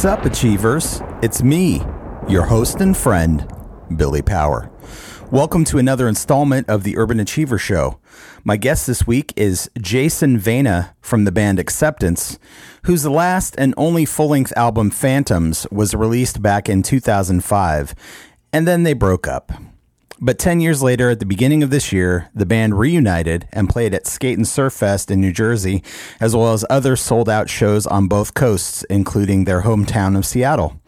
What's up, Achievers? It's me, your host and friend, Billy Power. Welcome to another installment of the Urban Achiever Show. My guest this week is Jason Vena from the band Acceptance, whose last and only full length album, Phantoms, was released back in 2005, and then they broke up. But 10 years later, at the beginning of this year, the band reunited and played at Skate and Surf Fest in New Jersey, as well as other sold out shows on both coasts, including their hometown of Seattle.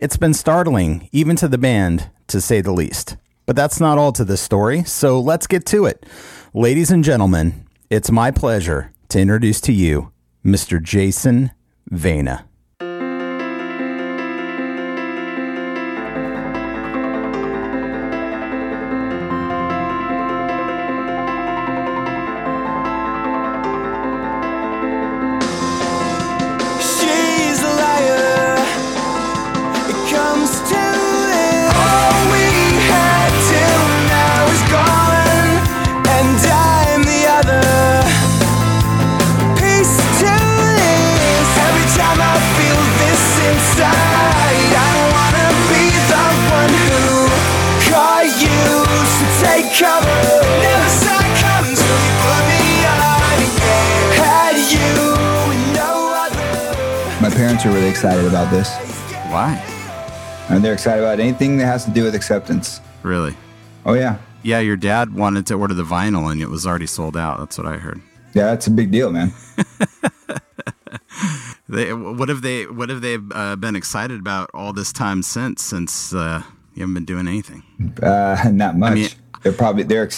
It's been startling, even to the band, to say the least. But that's not all to this story, so let's get to it. Ladies and gentlemen, it's my pleasure to introduce to you Mr. Jason Vena. Parents are really excited about this, Why? and they're excited about anything that has to do with acceptance. Really? Oh yeah, Yeah, your dad wanted to order the vinyl and it was already sold out. That's what I heard. yeah, that's a big deal, man. They, what have they? What have they uh, been excited about all this time since? Since uh, you haven't been doing anything. Uh, not much. mean- they're probably they're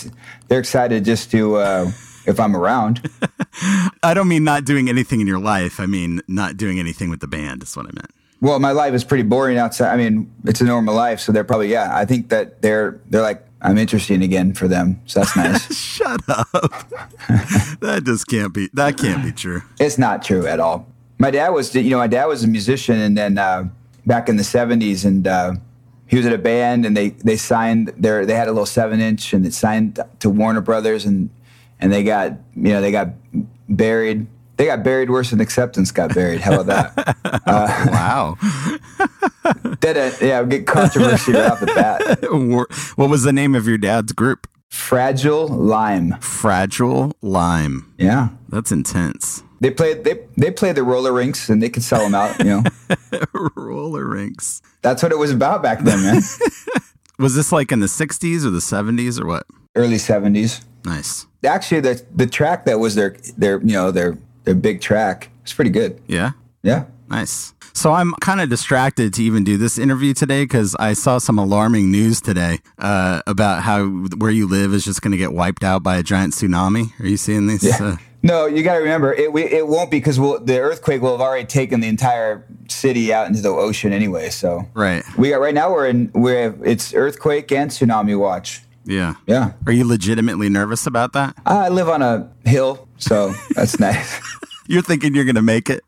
they're excited just to uh, if I'm around. I don't mean not doing anything in your life. I mean not doing anything with the band. Is what I meant. Well, my life is pretty boring outside. I mean, it's a normal life, so they're probably yeah. I think that they're they're like I'm interesting again for them, so that's nice. Shut up. that just can't be. That can't be true. it's not true at all. My dad was, you know, my dad was a musician, and then uh, back in the '70s, and uh, he was at a band, and they they signed their they had a little seven inch, and it signed to Warner Brothers, and and they got you know they got buried. They got buried worse than Acceptance got buried. How about that? Wow. That uh, yeah, get controversy right off the bat. what was the name of your dad's group? Fragile Lime. Fragile Lime. Yeah, That's intense. they played they they played the roller rinks, and they could sell them out. You know, Roller rinks. that's what it was about back then, man. Was this like in the 60s or the 70s or what? Early '70s. Nice. Actually the the track that was their their you know their their big track it's pretty good. Yeah. Yeah. Nice. So I'm kind of distracted to even do this interview today because I saw some alarming news today uh, about how where you live is just going to get wiped out by a giant tsunami. Are you seeing these? Uh, No, you got to remember it. We, it won't be because we'll, the earthquake will have already taken the entire city out into the ocean anyway. So right. we got right now we're in we're it's earthquake and tsunami watch. Yeah. Yeah, Are you legitimately nervous about that? I live on a hill, so that's nice. You're thinking you're going to make it.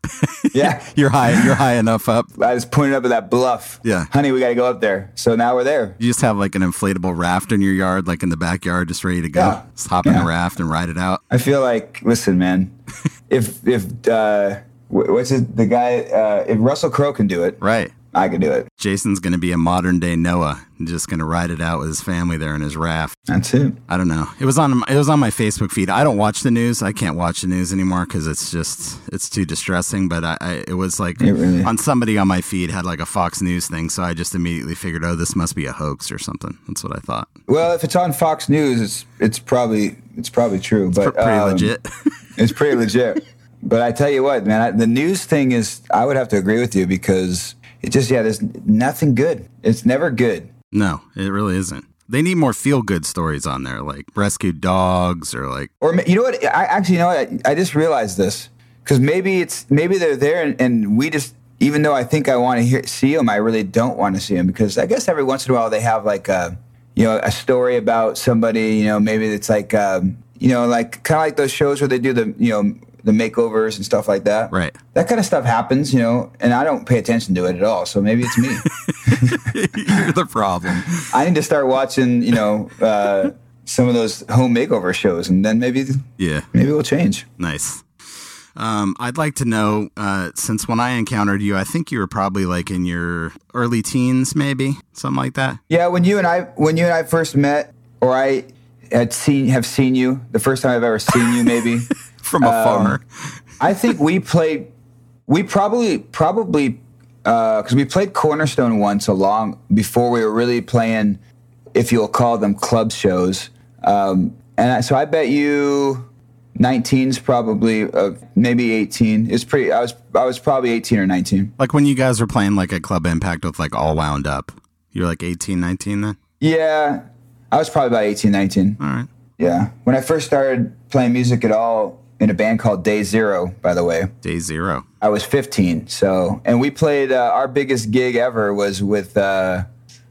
Yeah. you're high. You're high enough up. I just pointed up at that bluff. Yeah. honey, we got to go up there. So now we're there. You just have like an inflatable raft in your yard, like in the backyard, just ready to go. Yeah. Just hop in Yeah. the raft and ride it out. I feel like, listen, man, if if uh, what's it, the guy? Uh, if Russell Crowe can do it, Right. I can do it. Jason's going to be a modern day Noah, just going to ride it out with his family there in his raft. That's it. I don't know. It was on it was on my Facebook feed. I don't watch the news. I can't watch the news anymore because it's just it's too distressing. But I, I it was like It really- on somebody on my feed had like a Fox News thing, so I just immediately figured, oh, this must be a hoax or something. That's what I thought. Well, if it's on Fox News, it's it's probably it's probably true, but Pretty um, legit. It's pretty legit. But I tell you what, man, I, the news thing is I would have to agree with you because it just yeah, there's nothing good. It's never good. no, it really isn't. They need more feel good stories on there, like rescued dogs or like Or you know what? I actually you know what? I, I just realized this because maybe it's maybe they're there and, and we just even though I think I want to hear see them, I really don't want to see them because I guess every once in a while they have like a you know a story about somebody. You know, maybe it's like um, you know like kind of like those shows where they do the you know the makeovers and stuff like that. Right. That kind of stuff happens, you know, and I don't pay attention to it at all. So maybe it's me. you're the problem. I need to start watching, you know, uh, some of those home makeover shows, and then maybe Yeah. maybe we'll change. Nice. Um, I'd like to know, uh, since when I encountered you, I think you were probably like in your early teens, maybe something like that. Yeah, when you and I when you and I first met, or I had seen have seen you the first time I've ever seen you, maybe From afar. I think we played. We probably probably because we played Cornerstone once along before we were really playing, if you'll call them club shows. Um, and I, so I bet you 19's probably uh, maybe 18. It's pretty. I was I was probably 18 or 19. like when you guys were playing like a club impact with like all wound up. You were like 18, 19 then? Yeah, I was probably about 18, 19. All right. Yeah, when I first started playing music at all in a band called Day Zero, by the way. Day zero. I was 15. So, and we played uh, our biggest gig ever was with uh,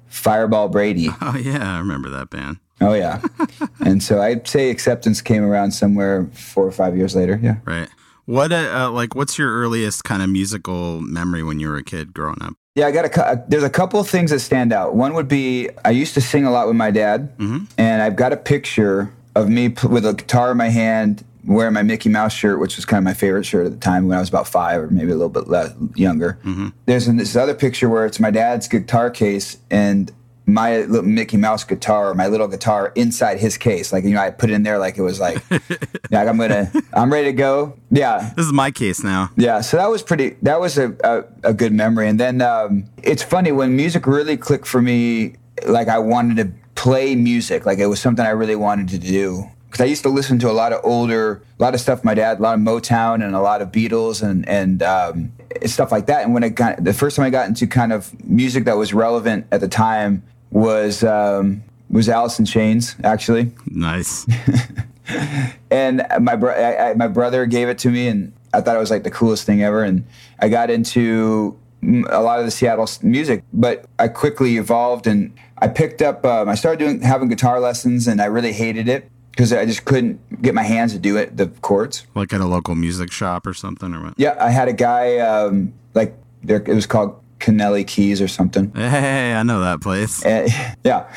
Fireball Brady. Oh, yeah. I remember that band. Oh yeah. and so I'd say acceptance came around somewhere four or five years later. Yeah. Right. What, uh, uh, like, what's your earliest kind of musical memory when you were a kid growing up? Yeah, I got a. There's a couple of things that stand out. One would be I used to sing a lot with my dad, and I've got a picture of me with a guitar in my hand, wearing my Mickey Mouse shirt, which was kind of my favorite shirt at the time when I was about five or maybe a little bit less, younger. There's an- this other picture where it's my dad's guitar case and my little Mickey Mouse guitar, my little guitar inside his case. Like you know, I put it in there like it was like, like I'm gonna, I'm ready to go. Yeah, This is my case now. yeah, so that was pretty. That was a a, a good memory. And then um, it's funny when music really clicked for me. Like I wanted to play music. Like it was something I really wanted to do. Because I used to listen to a lot of older, a lot of stuff. My dad, a lot of Motown and a lot of Beatles and and um, stuff like that. And when I got the first time I got into kind of music that was relevant at the time was um, was Alice in Chains actually Nice. and my bro- I, I, my brother gave it to me, and I thought it was like the coolest thing ever. And I got into a lot of the Seattle music, but I quickly evolved, and I picked up. Um, I started doing having guitar lessons, and I really hated it because I just couldn't get my hands to do it, the chords. like at a local music shop or something or what? Yeah, I had a guy um, like there, it was called Canelli Keys or something. Hey, I know that place. And, yeah.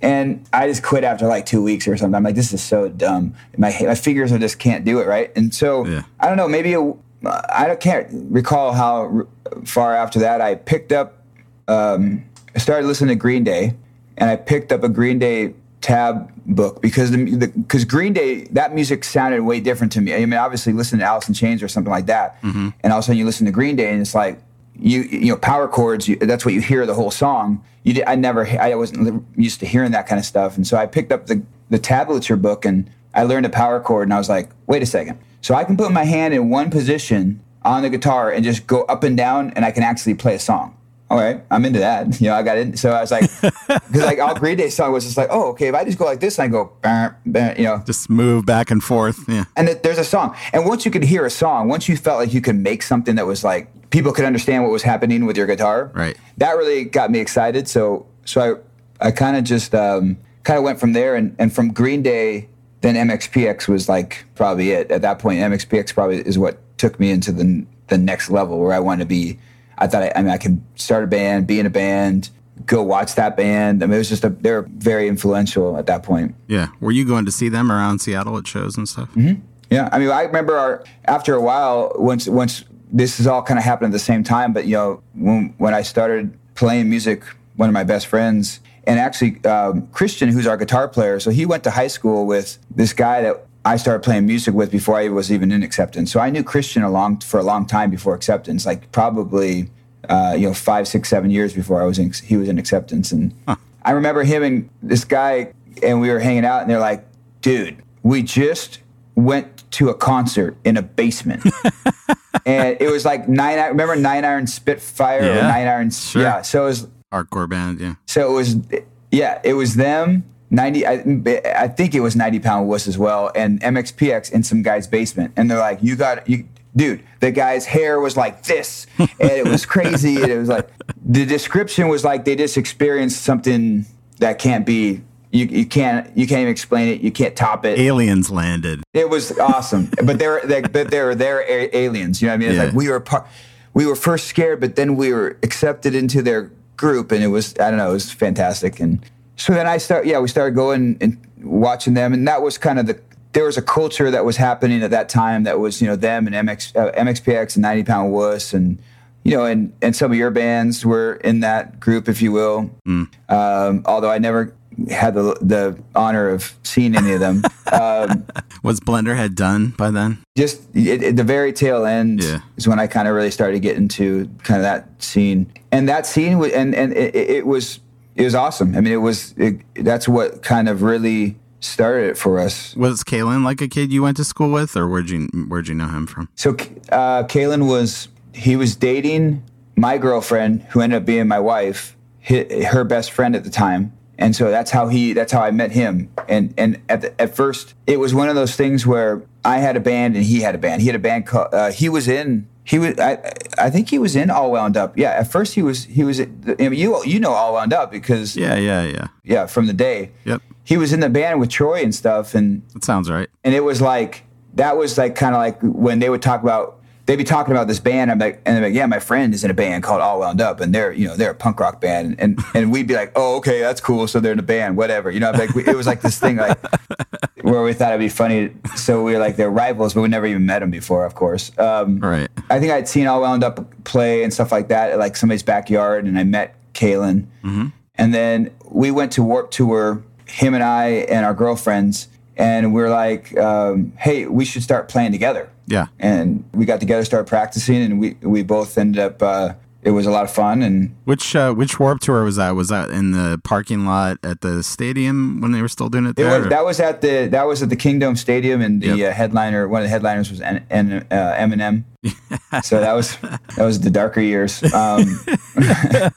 And I just quit after like two weeks or something. I'm like, this is so dumb. My my fingers are just can't do it right. And so Yeah. I don't know. Maybe a, I can't recall how far after that I picked up. Um, I started listening to Green Day, and I picked up a Green Day tab book because the because Green Day that music sounded way different to me. I mean, obviously, listen to Alice in Chains or something like that, mm-hmm. and all of a sudden you listen to Green Day, and it's like you you know power chords. You, that's what you hear the whole song. You did, I never I wasn't used to hearing that kind of stuff, and so I picked up the the tablature book and I learned a power chord, and I was like, wait a second. So I can put my hand in one position on the guitar and just go up and down, and I can actually play a song. All right, I'm into that. You know, I got it. So I was like, because like all Green Day song was just like, oh, okay, if I just go like this and I go, bah, bah, you know, Just move back and forth. Yeah. and it, there's a song. And once you could hear a song, once you felt like you could make something that was like people could understand what was happening with your guitar, Right. That really got me excited. So so I I kind of just um, kind of went from there, and and from Green Day, then MXPX was like probably it at that point. MXPX probably is what took me into the the next level where I wanted to be. I thought I, I mean I could start a band, be in a band, go watch that band. I mean it was just a they were very influential at that point. Yeah. Were you going to see them around Seattle at shows and stuff? Yeah, I mean, I remember our after a while, once once this is all kind of happened at the same time. But you know, when when I started playing music, one of my best friends, and actually um, Christian, who's our guitar player, so he went to high school with this guy that I started playing music with before I was even in acceptance. So I knew Christian a long for a long time before acceptance, like probably uh, you know five, six, seven years before I was in, he was in acceptance, and I remember him and this guy, and we were hanging out, and they're like, "Dude, we just went to a concert in a basement." and it was like nine. I Remember Nine Iron Spitfire or Nine Iron? sure. Yeah. So it was. Hardcore band. Yeah. So it was. Yeah, it was them. Ninety. I, I think it was ninety pound wuss as well, and MXPX in some guy's basement, and they're like, "You got you." Dude, the guy's hair was like this, and it was crazy. and it was like the description was like they just experienced something that can't be. You, you can't you can't even explain it. You can't top it. Aliens landed. It was awesome, but they're they, but they're they're a- aliens. You know what I mean? It's Yeah. like we were part, we were first scared, but then we were accepted into their group, and it was I don't know, it was fantastic. And so then I start, yeah, we started going and watching them, and that was kind of the there was a culture that was happening at that time that was you know them and MX, uh, MXPX and 90 Pound Wuss and you know and and some of your bands were in that group if you will. Um, although I never had the the honor of seeing any of them. um, Was Blenderhead done by then? just at, at the very tail end Yeah. is when I kind of really started getting to into kind of that scene, and that scene and and it, it was it was awesome. I mean, it was it, that's what kind of really started it for us. Was Kaylan like a kid you went to school with, or where'd you where'd you know him from? So uh, Kaylan was he was dating my girlfriend, who ended up being my wife, her best friend at the time, and so that's how he that's how I met him. And and at the, at first, it was one of those things where I had a band and he had a band. He had a band called uh, he was in. He was. I. I think he was in All Wound Up. Yeah. At first, he was. He was. I mean, you. You know All Wound Up because yeah. Yeah, yeah, yeah. from the day. Yep. He was in the band with Troy and stuff, and That sounds right. and it was like that was like kind of like when they would talk about they'd be talking about this band I'm like and they're like yeah my friend is in a band called All Wound Up and they're you know they're a punk rock band and and we'd be like oh okay that's cool so they're in a band whatever you know like we, it was like this thing like where we thought it'd be funny so we were like they're rivals but we never even met them before of course um, Right. I think I'd seen All Wound Up play and stuff like that at like somebody's backyard, and I met Kaylan. And then we went to Warped Tour, him and I and our girlfriends, and we're like, um, "Hey, we should start playing together." Yeah. And we got together, started practicing, and we we both ended up. Uh, it was a lot of fun, and Which uh, which Warped Tour was that? Was that in the parking lot at the stadium when they were still doing it it was, that was at the that was at the Kingdome Stadium, and the Yep. uh, headliner, one of the headliners was N- N- uh, Eminem. so that was that was the darker years. Um,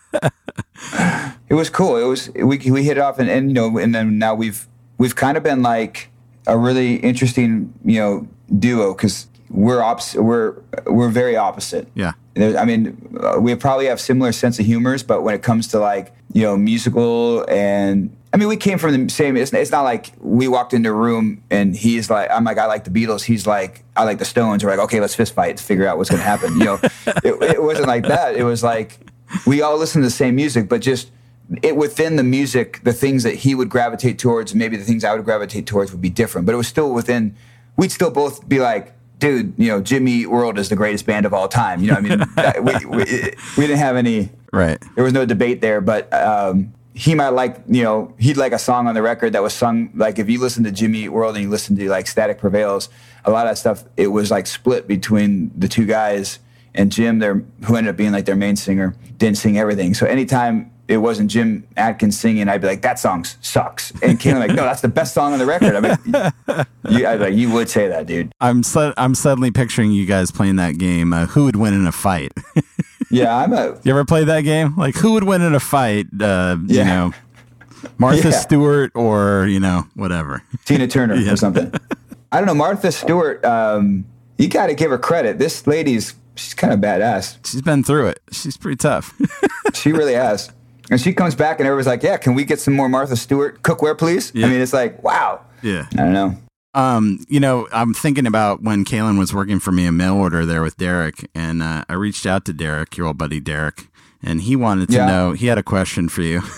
it was cool. It was we we hit it off, and, and you know, and then now we've we've kind of been like a really interesting you know duo because we're opps- we're we're very opposite. yeah. There- I mean, uh, we probably have similar sense of humors, but when it comes to like you know musical and I mean, we came from the same. It's, it's not like we walked into a room and he's like, I'm like, I like the Beatles. He's like, I like the Stones. We're like, okay, let's fist fight to figure out what's going to happen. You know, it, it wasn't like that. It was like we all listen to the same music, but just it within the music, the things that he would gravitate towards, maybe the things I would gravitate towards would be different. But it was still within. We'd still both be like, dude, you know, Jimmy Eat World is the greatest band of all time. You know, I mean, we, we we didn't have any Right. there was no debate there, but um, he might like, you know, he'd like a song on the record that was sung like if you listen to Jimmy Eat World and you listen to like Static Prevails, a lot of that stuff it was like split between the two guys and Jim, their who ended up being like their main singer, didn't sing everything. So anytime it wasn't Jim Adkins singing, I'd be like, that song sucks. And Kane like, no, that's the best song on the record. I mean, you, I'd like, you would say that, dude. I'm su- I'm suddenly picturing you guys playing that game. Uh, who would win in a fight? Yeah, I'm a you ever play that game? Like who would win in a fight? Uh, You Yeah. know, Martha Yeah. Stewart or you know whatever. Tina Turner or something. I don't know. Martha Stewart, um, you got to give her credit. This lady's, she's kind of badass. She's been through it. She's pretty tough. She really has. And she comes back and everybody's like, yeah, can we get some more Martha Stewart cookware, please? Yeah. I mean, it's like, wow. yeah. I don't know. Um, you know, I'm thinking about when Kaylan was working for me a mail order there with Derek, and uh, I reached out to Derek, your old buddy Derek, and he wanted to Yeah. know. He had a question for you.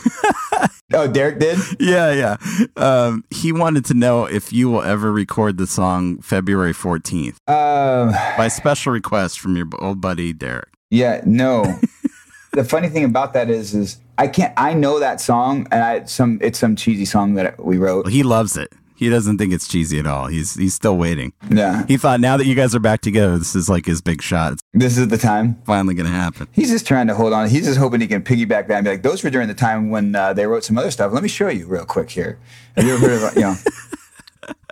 Oh, Derek did? yeah, yeah. Um, he wanted to know if you will ever record the song February 14th Um, by special request from your old buddy Derek. yeah, no. the funny thing about that is, is I can't, I know that song and I, some, it's some cheesy song that we wrote. He loves it. He doesn't think it's cheesy at all. He's he's still waiting. Yeah. He thought now that you guys are back together, this is like his big shot. It's This is the time. finally going to happen. He's just trying to hold on. He's just hoping he can piggyback that and be like, those were during the time when uh, they wrote some other stuff. Let me show you real quick here. Have you ever heard of, you know,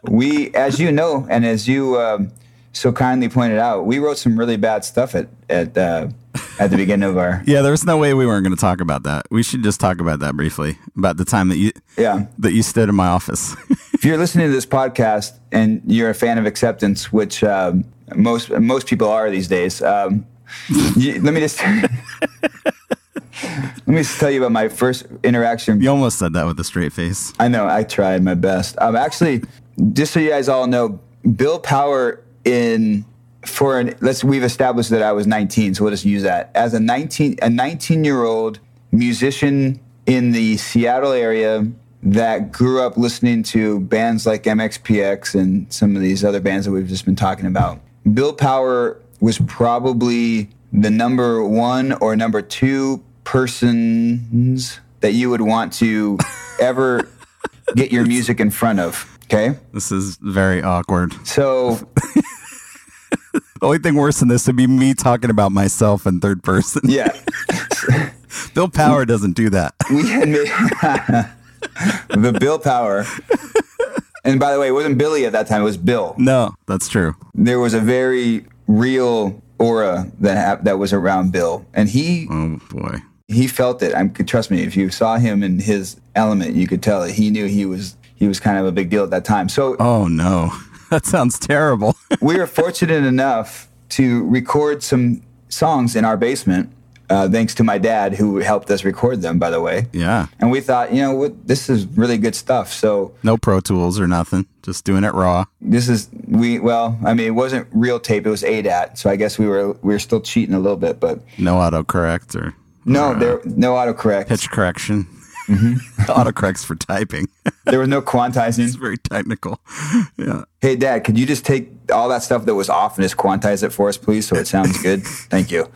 we, as you know, and as you um, so kindly pointed out, we wrote some really bad stuff at, at, uh, at the beginning of our, Yeah, there's no way we weren't going to talk about that. We should just talk about that briefly about the time that you yeah. that you stood in my office. If you're listening to this podcast and you're a fan of acceptance, which um, most, most people are these days, um, you, let me just, let me just tell you about my first interaction you almost said that with a straight face. I know. I tried my best. Um, actually, just so you guys all know, Bill Power in for an let's we've established that I was 19, so we'll just use that as a 19 a 19 year old musician in the Seattle area that grew up listening to bands like MXPX and some of these other bands that we've just been talking about, Bill Power was probably the number one or number two persons that you would want to ever get your music in front of. Okay. This is very awkward. So The only thing worse than this would be me talking about myself in third person. yeah, Bill Power doesn't do that. we had made the Bill Power. And by the way, it wasn't Billy at that time; it was Bill. No, that's true. There was a very real aura that hap- that was around Bill, and he Oh boy. he felt it. I could trust me. If you saw him in his element, you could tell that he knew he was he was kind of a big deal at that time. So Oh no. That sounds terrible. we were fortunate enough to record some songs in our basement, uh, thanks to my dad who helped us record them. By the way, yeah. and we thought, you know, what, this is really good stuff. So No Pro Tools or nothing. Just doing it raw. this is we well, I mean, it wasn't real tape; it was ADAT. So I guess we were we were still cheating a little bit, but No autocorrect or no, or, uh, there no autocorrect. pitch correction. Mm-hmm. Autocorrects for typing. There was no quantizing. it's very technical. Yeah. Hey, Dad, could you just take all that stuff that was off and just quantize it for us, please, so it sounds good? Thank you.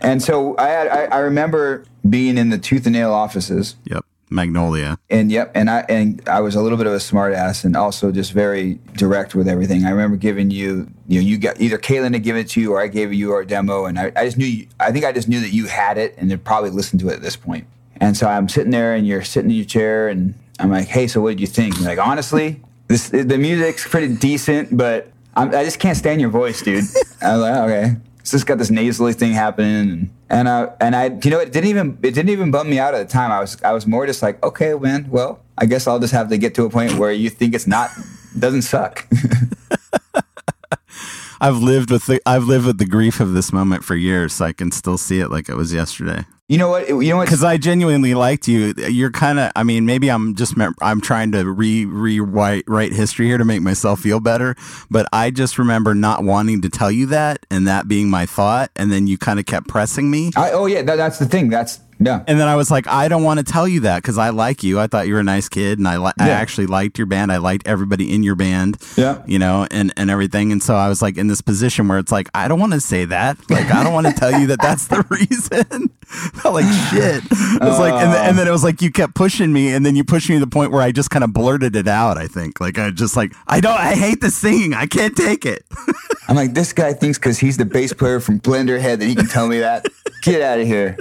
And so I, had, I I remember being in the tooth and nail offices, Yep. Magnolia. and yep, and I and I was a little bit of a smartass and also just very direct with everything. I remember giving you, you know, you got either Kaylan had given it to you or I gave you our demo, and I, I just knew, you, I think I just knew that you had it and had probably listened to it at this point. And so I'm sitting there, and you're sitting in your chair, and I'm like, hey, so what did you think? And like, honestly, this the music's pretty decent, but I'm, I just can't stand your voice, dude. I was like, okay. It's just got this nasally thing happening, and and I and I, you know, it didn't even it didn't even bum me out at the time. I was I was more just like, okay, man, well, I guess I'll just have to get to a point where you think it's not doesn't suck. I've lived with the I've lived with the grief of this moment for years. So I can still see it like it was yesterday. You know what? You know what? Because I genuinely liked you. You're kind of. I mean, maybe I'm just. I'm trying to re rewrite write history here to make myself feel better. But I just remember not wanting to tell you that, and that being my thought. And then you kind of kept pressing me. I, oh yeah, that, that's the thing. That's yeah. And then I was like, I don't want to tell you that because I like you. I thought you were a nice kid, and I li- I actually liked your band. I liked everybody in your band. Yeah. you know, and and everything. And so I was like in this position where it's like I don't want to say that. Like I don't want to tell you that that's the reason. Like shit. I was like, and, then- and then it was like you kept pushing me, and then you pushed me to the point where I just kind of blurted it out. I think like I just like I don't. I hate the singing. I can't take it. I'm like, this guy thinks because he's the bass player from Blenderhead that he can tell me that. Get out of here.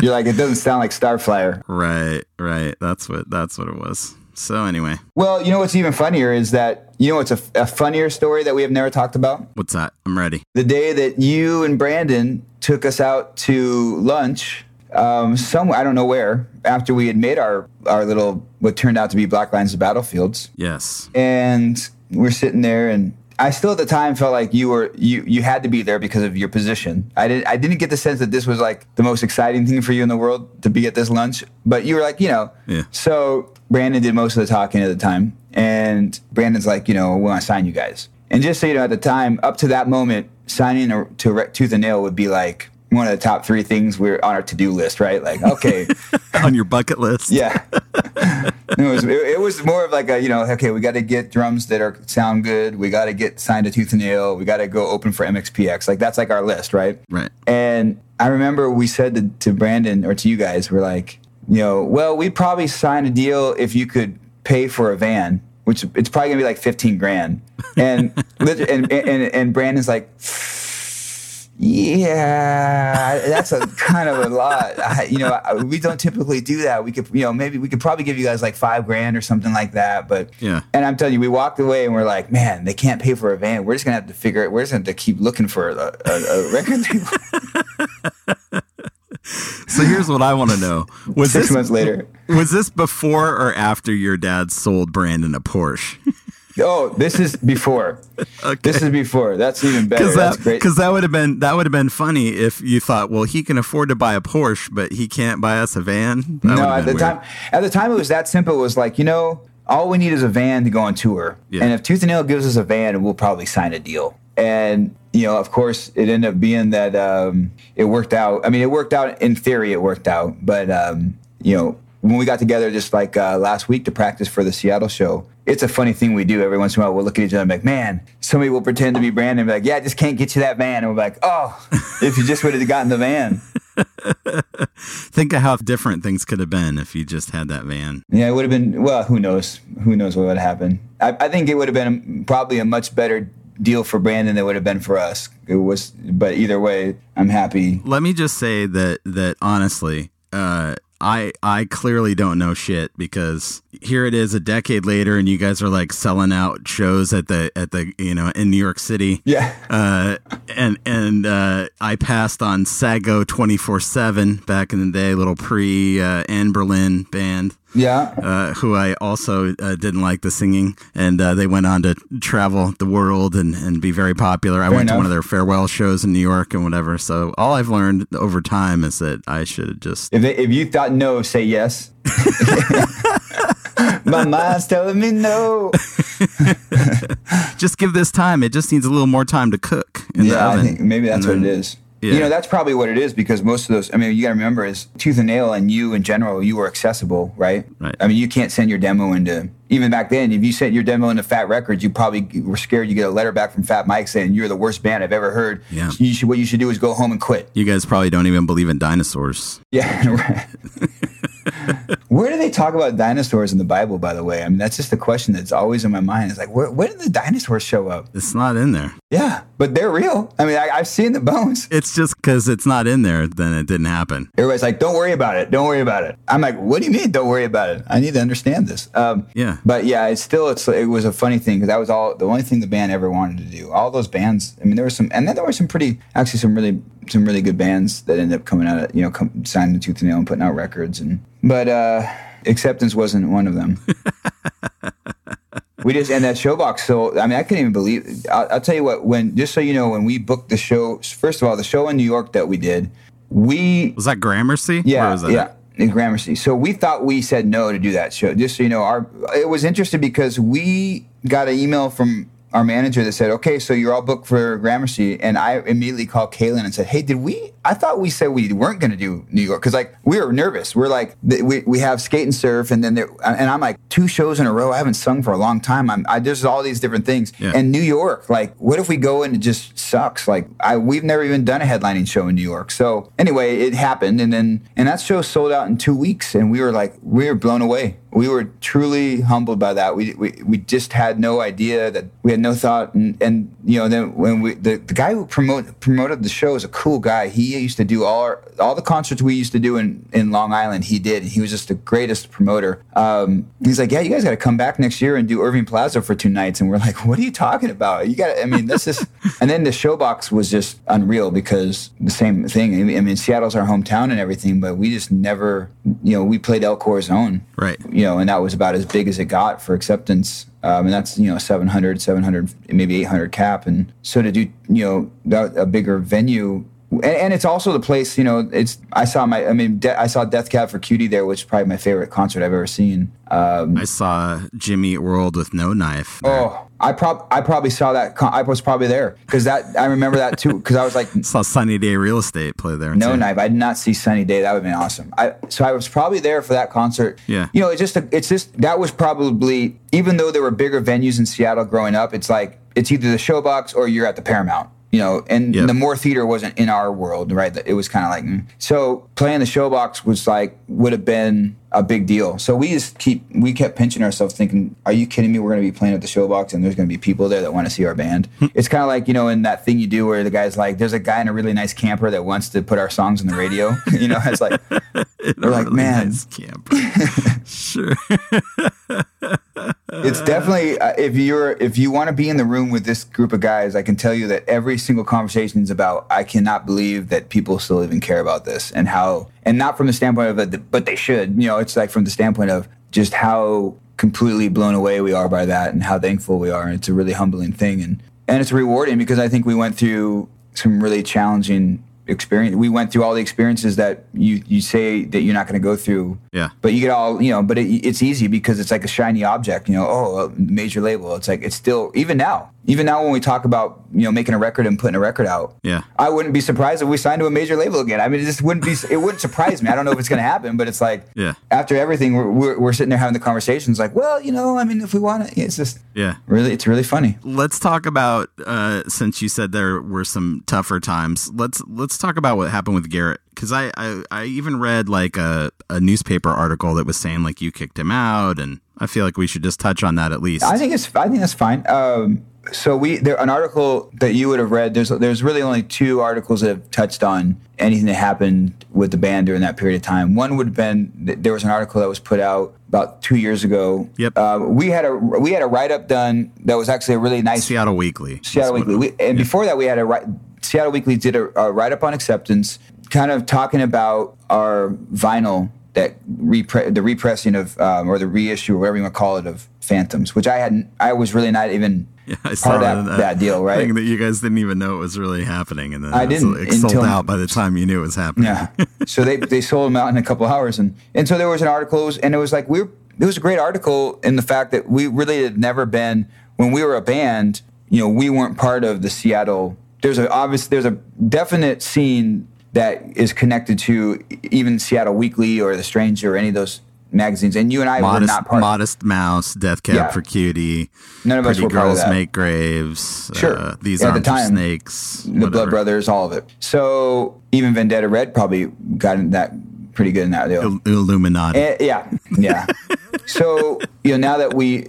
You're like, it doesn't sound like Starflyer. right, right. That's what that's what it was. So anyway, Well, you know what's even funnier is that, you know what's a, a funnier story that we have never talked about? what's that? I'm ready. The day that you and Brandon took us out to lunch um, somewhere, I don't know where, after we had made our, our little, what turned out to be Black Lines of Battlefields. Yes. and we're sitting there and I still at the time felt like you were you you had to be there because of your position. I didn't I didn't get the sense that this was like the most exciting thing for you in the world to be at this lunch, but you were like, you know. Yeah. So Brandon did most of the talking at the time and Brandon's like, you know, we want to sign you guys. And just so you know at the time up to that moment signing a, to Re- Tooth and Nail would be like one of the top 3 things we're on our to-do list, right? Like, okay, On your bucket list. yeah. it, was, it, it was more of like a, you know, okay, we got to get drums that are sound good. We got to get signed to Tooth and Nail. We got to go open for MXPX. Like that's like our list, right? Right. And I remember we said to, to Brandon or to you guys, we're like, you know, well, we'd probably sign a deal if you could pay for a van, which it's probably gonna be like fifteen grand. And and and, and Brandon's like. Yeah, that's a kind of a lot. I, you know, I- we don't typically do that. We could, you know, maybe we could probably give you guys like five grand or something like that. But Yeah. and I'm telling you, we walked away and we're like, man, they can't pay for a van. We're just gonna have to figure it. We're just gonna have to keep looking for a, a, a record label. So here's what I want to know: Was Six this months later. was this before or after your dad sold Brandon a Porsche? Oh, this is before. This is before. That's even better. Because That's that great. because that would have been that would have been funny if you thought, well, he can afford to buy a Porsche, but he can't buy us a van. That No, at the been time, at the time, it was that simple. It was like, you know, all we need is a van to go on tour, Yeah. and if Tooth and Nail gives us a van, we'll probably sign a deal. And you know, of course, it ended up being that um, it worked out. I mean, it worked out in theory. It worked out, but um, you know, when we got together just like uh, last week to practice for the Seattle show, it's a funny thing we do every once in a while. We'll look at each other and be like, man, somebody will pretend to be Brandon and be like, yeah, I just can't get you that van. And we're like, oh, if you just would have gotten the van. Think of how different things could have been if you just had that van. Yeah, it would have been, well, who knows? Who knows what would have happened? I, I think it would have been probably a much better deal for Brandon than it would have been for us. It was, but either way, I'm happy. Let me just say that that honestly, uh, I I clearly don't know shit because here it is a decade later and you guys are like selling out shows at the at the you know in New York City. Yeah. Uh, and and uh, I passed on SaGoh twenty four seven back in the day, little pre uh, Anberlin band. Yeah. Uh, who I also uh, didn't like the singing, and uh, they went on to travel the world and, and be very popular. I Fair went to one of their farewell shows in New York and whatever. So all I've learned over time is that I should just If, they, if you thought no, say yes. My mind's telling me no. just give this time. It just needs a little more time to cook in the Yeah, I oven. think maybe that's And what it is. yeah. You know, that's probably what it is because most of those, I mean, you got to remember is Tooth and Nail and you in general, you were accessible, right? Right. I mean, you can't send your demo into, even back then, if you sent your demo into Fat Records, you probably were scared you get a letter back from Fat Mike saying, you're the worst band I've ever heard. Yeah. You should, what you should do is go home and quit. You guys probably don't even believe in dinosaurs. Yeah. where do they talk about dinosaurs in the Bible, by the way? I mean, that's just the question that's always in my mind. It's like, where, where did the dinosaurs show up? It's not in there. Yeah, but they're real. I mean, I, I've seen the bones. It's just because it's not in there, then it didn't happen. Everybody's like, don't worry about it. Don't worry about it. I'm like, what do you mean, don't worry about it? I need to understand this. Um, Yeah. But yeah, it's still, it's, it was a funny thing because that was all, the only thing the band ever wanted to do. All those bands, I mean, there were some, and then there were some pretty, actually some really, some really good bands that ended up coming out, of, you know, come, signing to Tooth and Nail and putting out records. And, but, uh, Acceptance wasn't one of them. we just and that showbox. So I mean, I couldn't even believe. I'll, I'll tell you what. When just so you know, when we booked the show, first of all, the show in New York that we did, we Was that Gramercy? yeah that yeah in Gramercy. So we thought we said no to do that show. Just so you know, our it was interesting because we got an email from our manager that said, "Okay, so you're all booked for Gramercy," and I immediately called Kaylan and said, "Hey, did we? I thought we said we weren't going to do New York because like we were nervous. We're like we we have skate and surf, and then there, uh, and I'm like two shows in a row. I haven't sung for a long time. I'm I, there's all these different things, Yeah. and New York, like what if we go and it just sucks? Like I we've never even done a headlining show in New York. So anyway, it happened, and then and that show sold out in two weeks, and we were like we were blown away. We were truly humbled by that. We we, we just had no idea that we had no thought, and and you know then when we the, the guy who promote, promoted the show is a cool guy. He used to do all our, all the concerts we used to do in in Long Island. He did. He was just the greatest promoter. Um, he's like, yeah, you guys got to come back next year and do Irving Plaza for two nights, and we're like, what are you talking about? You got. I mean, this is. and then the showbox was just unreal because the same thing. I mean, I mean, Seattle's our hometown and everything, but we just never. You know, we played El Corazon Right. You know, and that was about as big as it got for acceptance. Um, and that's, you know, 700, 700, maybe 800 cap. And so to do, you know, that, a bigger venue. And, and it's also the place, you know, it's, I saw my, I mean, De- I saw Death Cab for Cutie there, which is probably my favorite concert I've ever seen. Um, I saw Jimmy Eat World with no knife. there. oh, I, prob- I probably saw that. Con- I was probably there because that, I remember that too, because I was like, saw Sunny Day Real Estate play there. No too. knife. I did not see Sunny Day. That would have been awesome. I so I was probably there for that concert. Yeah. You know, it's just a, it's just that was probably even though there were bigger venues in Seattle growing up, it's like it's either the Showbox or you're at the Paramount. You know, and Yep. the more theater wasn't in our world, right? It was kind of like mm. so playing the Showbox was like would have been a big deal. So we just keep we kept pinching ourselves, thinking, "Are you kidding me? We're going to be playing at the Showbox, and there's going to be people there that want to see our band." it's kind of like you know, in that thing you do where the guy's like, "There's a guy in a really nice camper that wants to put our songs on the radio." you know, it's like we're like, Really man, nice camper. sure. It's definitely uh, if you're if you want to be in the room with this group of guys, I can tell you that every single conversation is about. I cannot believe that people still even care about this and how, and not from the standpoint of but they should. You know, it's like from the standpoint of just how completely blown away we are by that and how thankful we are. And it's a really humbling thing, and and it's rewarding because I think we went through some really challenging experience. We went through all the experiences that you you say that you're not going to go through. Yeah. But you get all, you know, but it, it's easy because it's like a shiny object, you know, oh, a major label. It's like, it's still, even now, even now when we talk about you know making a record and putting a record out, Yeah. I wouldn't be surprised if we signed to a major label again. I mean, it just wouldn't be. It wouldn't surprise me. I don't know if it's going to happen, but it's like, Yeah. After everything, we're, we're, we're sitting there having the conversations, like, well, you know, I mean, if we want to, it's just Yeah. really, it's really funny. Let's talk about uh, since you said there were some tougher times. Let's let's talk about what happened with Garrett because I, I I even read like a, a newspaper article that was saying like you kicked him out, and I feel like we should just touch on that at least. I think it's. I think that's fine. Um, so we there an article that you would have read. There's there's really only two articles that have touched on anything that happened with the band during that period of time. One would have been there was an article that was put out about two years ago. Yep. Uh, we had a we had a write up done that was actually a really nice Seattle Weekly. Seattle Weekly. We, and before that, we had a write, Seattle Weekly did a, a write up on acceptance, kind of talking about our vinyl that repre- the repressing of um, or the reissue or whatever you want to call it of Phantoms, which I hadn't. I was really not even Yeah, I part saw of that, that, deal, right? Thing that you guys didn't even know it was really happening, and then I it didn't it sold until- out by the time you knew it was happening. Yeah. so they they sold them out in a couple hours, and and so there was an article, it was- and it was like we were. It was a great article in the fact that we really had never been when we were a band. You know, we weren't part of the Seattle. There's a obvious. There's a definite scene that is connected to even Seattle Weekly or The Stranger or any of those magazines. And you and I were Modest, not part. Modest Mouse, Death Cab Yeah. for Cutie. None of us Pretty were Girls. Make Graves. Sure. Uh, These At the Are time, Snakes. the Blood. Brothers, all of it. So even Vendetta Red probably got in that pretty good in that deal. Il- Illuminati. Eh, yeah, yeah. so you know, now that we,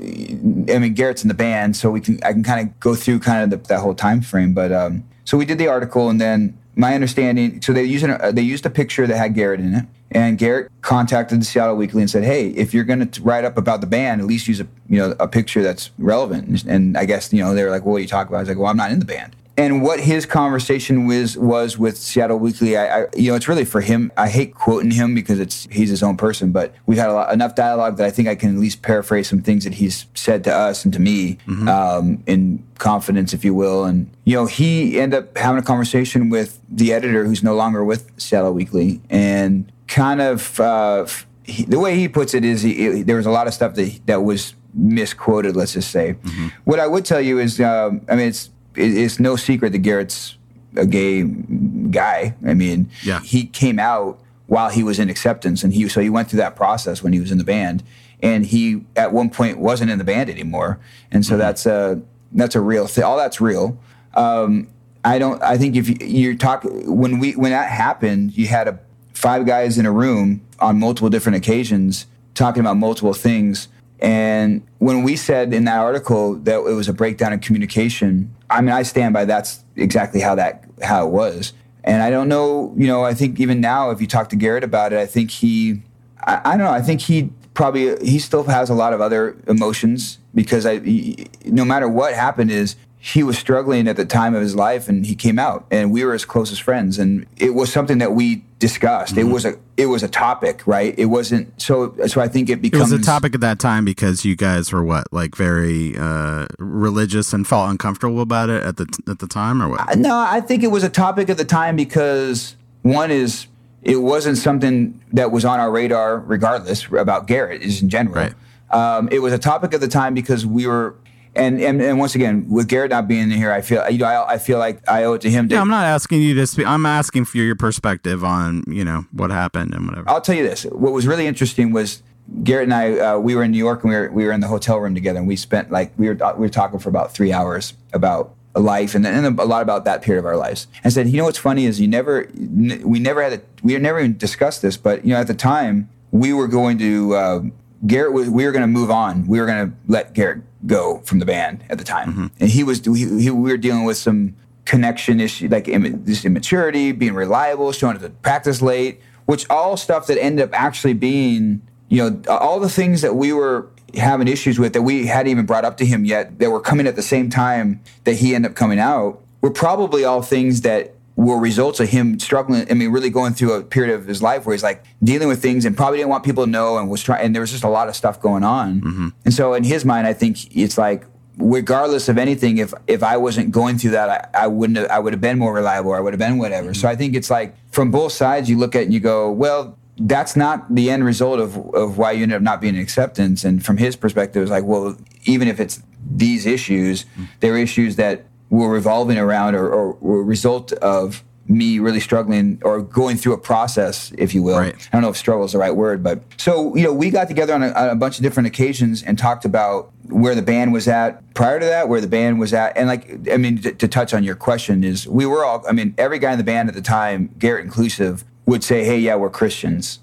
I mean, Garrett's in the band, so we can I can kind of go through kind of the, that whole time frame. But um, so we did the article, and then my understanding, so they used an, uh, they used a picture that had Garrett in it, and Garrett contacted the Seattle Weekly and said, "Hey, if you're going to write up about the band, at least use a you know a picture that's relevant." And I guess you know they were like, well, "What are you talking about?" I was like, "Well, I'm not in the band." And what his conversation was was with Seattle Weekly, I, I you know it's really for him. I hate quoting him because it's he's his own person, but we've had a lot, enough dialogue that I think I can at least paraphrase some things that he's said to us and to me um, in confidence, if you will. And you know he ended up having a conversation with the editor, who's no longer with Seattle Weekly, and kind of uh, he, the way he puts it is he, there was a lot of stuff that that was misquoted. Let's just say. What I would tell you is, um, I mean, it's it, it's no secret that Garrett's a gay guy. I mean, Yeah. he came out while he was in acceptance, and he so he went through that process when he was in the band, and he at one point wasn't in the band anymore, and so that's a that's a real thing. All that's real. Um, I don't. I think if you, you're talking when we when that happened, you had a five guys in a room on multiple different occasions talking about multiple things. And when we said in that article that it was a breakdown in communication, I mean, I stand by that's exactly how that how it was. And I don't know, you know, I think even now, if you talk to Garrett about it, I think he, I, I don't know, I think he probably he still has a lot of other emotions because I, he- no matter what happened, is he was struggling at the time of his life and he came out and we were his closest friends and it was something that we discussed. It was a it was a topic, right? It wasn't so so I think it It becomes was a topic at that time because you guys were what, like very uh, religious and felt uncomfortable about it at the at the time, or what? No, I think it was a topic at the time because one is it wasn't something that was on our radar, regardless about Garrett is in general. Right. Um, it was a topic at the time because we were, and, and and once again, with Garrett not being here, I feel you know I, I feel like I owe it to him. To, Yeah, I'm not asking you this. I'm asking for your perspective on you know what happened and whatever. I'll tell you this. What was really interesting was Garrett and I. Uh, we were in New York and we were we were in the hotel room together, and we spent like we were we were talking for about three hours about life and, and a lot about that period of our lives. And said, you know what's funny is you never we never had a, we had never even discussed this, but you know at the time we were going to uh, Garrett was we were going to move on. We were going to let Garrett go from the band at the time, mm-hmm. and he was he, he, we were dealing with some connection issue like imma- this immaturity, being reliable, showing up to practice late, which all stuff that ended up actually being you know all the things that we were having issues with that we hadn't even brought up to him yet that were coming at the same time that he ended up coming out were probably all things that were results of him struggling. I mean, really going through a period of his life where he's like dealing with things and probably didn't want people to know and was trying. And there was just a lot of stuff going on. Mm-hmm. And so in his mind, I think it's like, regardless of anything, if if I wasn't going through that, I, I wouldn't. Have, I would have been more reliable. Or I would have been whatever. Mm-hmm. So I think it's like from both sides, you look at it and you go, well. That's not the end result of, of why you ended up not being in acceptance. And from his perspective, it's like, well, even if it's these issues. Mm. They're issues that were revolving around or, or were a result of me really struggling or going through a process, if you will. Right. I don't know if struggle is the right word, but so you know, we got together on a, on a bunch of different occasions and talked about where the band was at prior to that, where the band was at, and like I mean, to, to touch on your question is we were all. I mean, every guy in the band at the time, Garrett inclusive, would say, "Hey, yeah, we're Christians."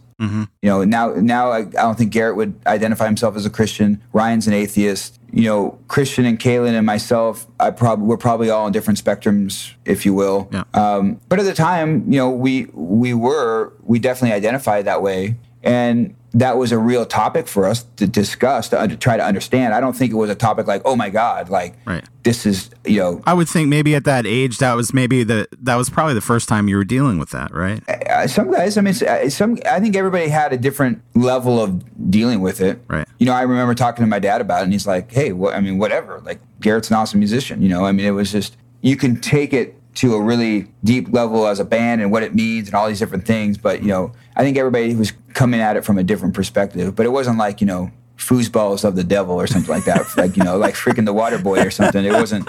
You know, now now I, I don't think Garrett would identify himself as a Christian. Ryan's an atheist. You know, Christian and Kaylan and myself, I probably we're probably all on different spectrums, if you will. Yeah. Um, but at the time, you know, we we were we definitely identified that way, and that was a real topic for us to discuss to, to try to understand. I don't think it was a topic like, oh my God, like Right. this is you know I would think maybe at that age, that was maybe the that was probably the first time you were dealing with that, right? uh, some guys. I mean, some. I think everybody had a different level of dealing with it. Right. You know, I remember talking to my dad about it, and he's like, "Hey, what? I mean, whatever. Like, Garrett's an awesome musician. You know, I mean, it was just you can take it to a really deep level as a band and what it means and all these different things. But you know, I think everybody was coming at it from a different perspective. But it wasn't like you know. Foosballs of the devil or something like that, like you know, like freaking the water boy or something. It wasn't.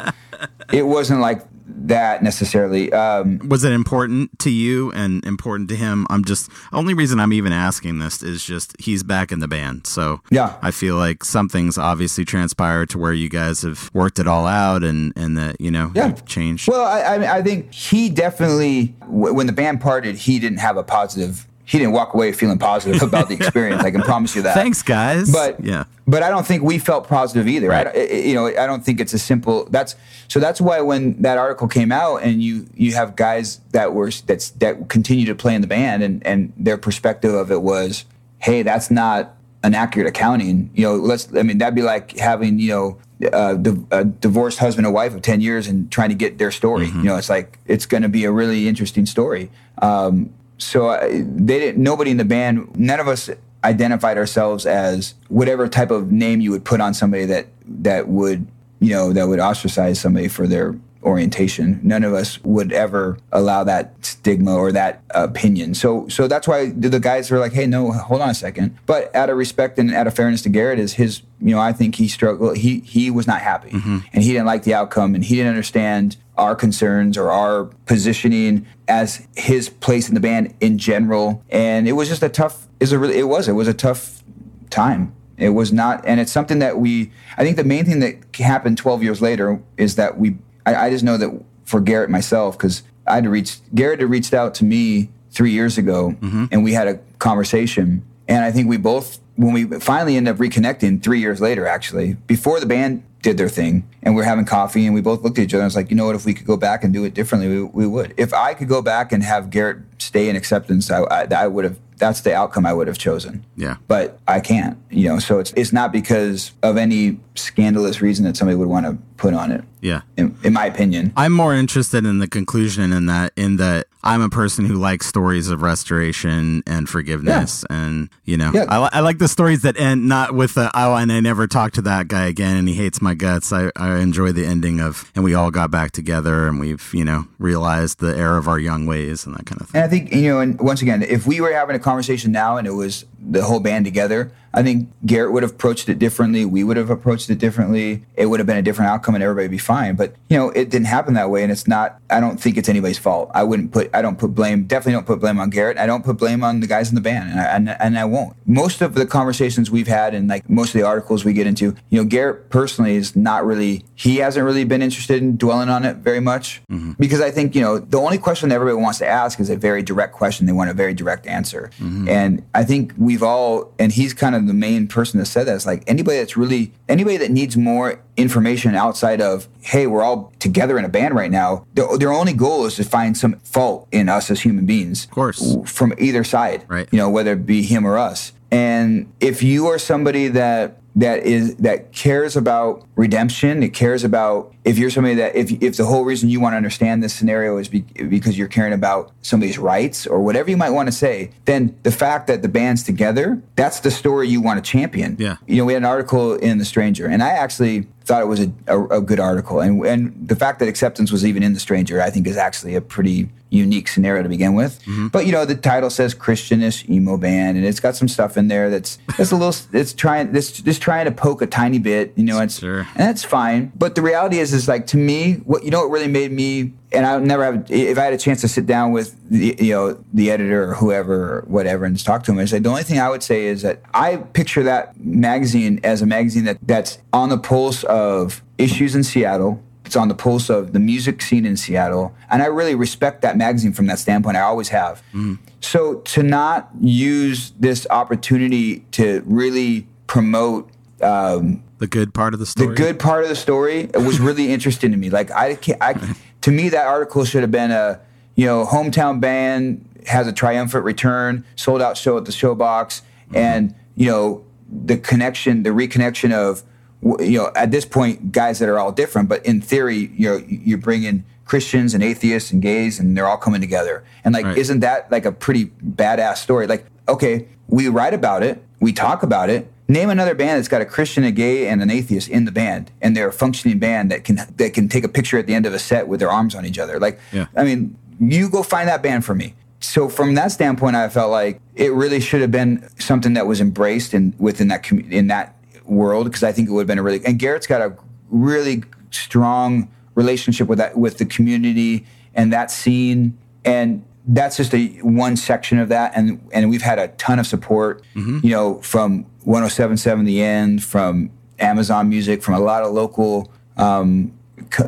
It wasn't like that necessarily. Um, Was it important to you and important to him? I'm just only reason I'm even asking this is just he's back in the band, so Yeah. I feel like something's obviously transpired to where you guys have worked it all out and and that you know Yeah. you've changed. Well, I, I, I think he definitely, w- when the band parted, he didn't have a positive. He didn't walk away feeling positive about the experience. I can promise you that. Thanks, guys. But yeah, but I don't think we felt positive either. Right. I, you know, I don't think it's a simple. That's so. That's why when that article came out, and you you have guys that were that's that continue to play in the band, and and their perspective of it was, hey, that's not an accurate accounting. You know, let's. I mean, that'd be like having you know. Uh, di- a divorced husband and wife of 10 years and trying to get their story you know it's like it's going to be a really interesting story um, so I, they didn't nobody in the band none of us identified ourselves as whatever type of name you would put on somebody that that would you know that would ostracize somebody for their orientation. None of us would ever allow that stigma or that opinion. So so that's why the the guys were like hey no hold on a second. But out of respect and out of fairness to garrett is his you know i think he struggled he he was not happy. Mm-hmm. And he didn't like the outcome and he didn't understand our concerns or our positioning as his place in the band in general. And it was just a tough is a really it was it was a tough time. It was not and it's something that we i think the main thing that happened 12 years later is that we i, I just know that for garrett myself because i had reached garrett had reached out to me three years ago mm-hmm. and we had a conversation. And i think we both when we finally ended up reconnecting three years later actually before the band did their thing and we are having coffee and we both looked at each other and was like you know what if we could go back and do it differently we, we would if i could go back and have garrett stay in acceptance i, I, I would have that's the outcome i would have chosen yeah. but I can't, you know. So it's it's not because of any scandalous reason that somebody would want to put on it. Yeah. In, in my opinion, I'm more interested in the conclusion in that in that I'm a person who likes stories of restoration and forgiveness and you know Yeah. I, I like the stories that end not with the oh and I never talk to that guy again and he hates my guts I, I enjoy the ending of and we all got back together and we've you know realized the error of our young ways and that kind of thing and I think you know. And once again, if we were having a conversation now and it was the whole band together, I think Garrett would have approached it differently. We would have approached it differently. It would have been a different outcome, and everybody would be fine. But you know, it didn't happen that way, and it's not. I don't think it's anybody's fault. I wouldn't put. I don't put blame. Definitely don't put blame on Garrett. I don't put blame on the guys in the band, and I, and, and I won't. Most of the conversations we've had, and like most of the articles we get into, you know, Garrett personally is not really. He hasn't really been interested in dwelling on it very much mm-hmm. because I think you know the only question that everybody wants to ask is a very direct question. They want a very direct answer, mm-hmm. and I think we've all. And he's kind of the main person that said that. It's like anybody that's really anybody that needs more information outside of hey, we're all together in a band right now. Their, their only goal is to find some fault in us as human beings, of course. from either side, Right. You know, whether it be him or us. And if you are somebody that that is that cares about redemption, it cares about if you're somebody that if if the whole reason you want to understand this scenario is be, because you're caring about somebody's rights or whatever you might want to say, then the fact that the band's together, that's the story you want to champion. Yeah. You know, we had an article in The Stranger, and I actually thought it was a, a, a good article, and and the fact that acceptance was even in the stranger, I think, is actually a pretty unique scenario to begin with. Mm-hmm. But you know, the title says Christianish emo band, and it's got some stuff in there that's that's a little. It's trying this just trying to poke a tiny bit. You know, it's Sure. and that's fine. But the reality is, is like to me, what you know, what really made me, and I would never have, if I had a chance to sit down with the, you know, the editor or whoever or whatever and talk to him, I said the only thing I would say is that I picture that magazine as a magazine that that's on the pulse of issues in Seattle. It's on the pulse of the music scene in Seattle, and I really respect that magazine from that standpoint. I always have. So to not use this opportunity to really promote um, The good part of the story. the good part of the story was really interesting to me. Like I, can't, I to me that article should have been a you know hometown band has a triumphant return, sold out show at the Showbox, mm-hmm. and you know the connection, the reconnection of you know at this point guys that are all different, but in theory you know you're bringing Christians and atheists and gays and they're all coming together. And like Right. isn't that like a pretty badass story? Like okay, we write about it, we talk about it. Name another band that's got a Christian, a gay, and an atheist in the band, and they're a functioning band that can that can take a picture at the end of a set with their arms on each other. Like, Yeah. I mean, you go find that band for me. So from that standpoint, I felt like it really should have been something that was embraced in within that in that world because I think it would have been a really and Garrett's got a really strong relationship with that with the community and that scene and that's just a one section of that. And and we've had a ton of support you know from 1077 the end from Amazon Music from a lot of local um,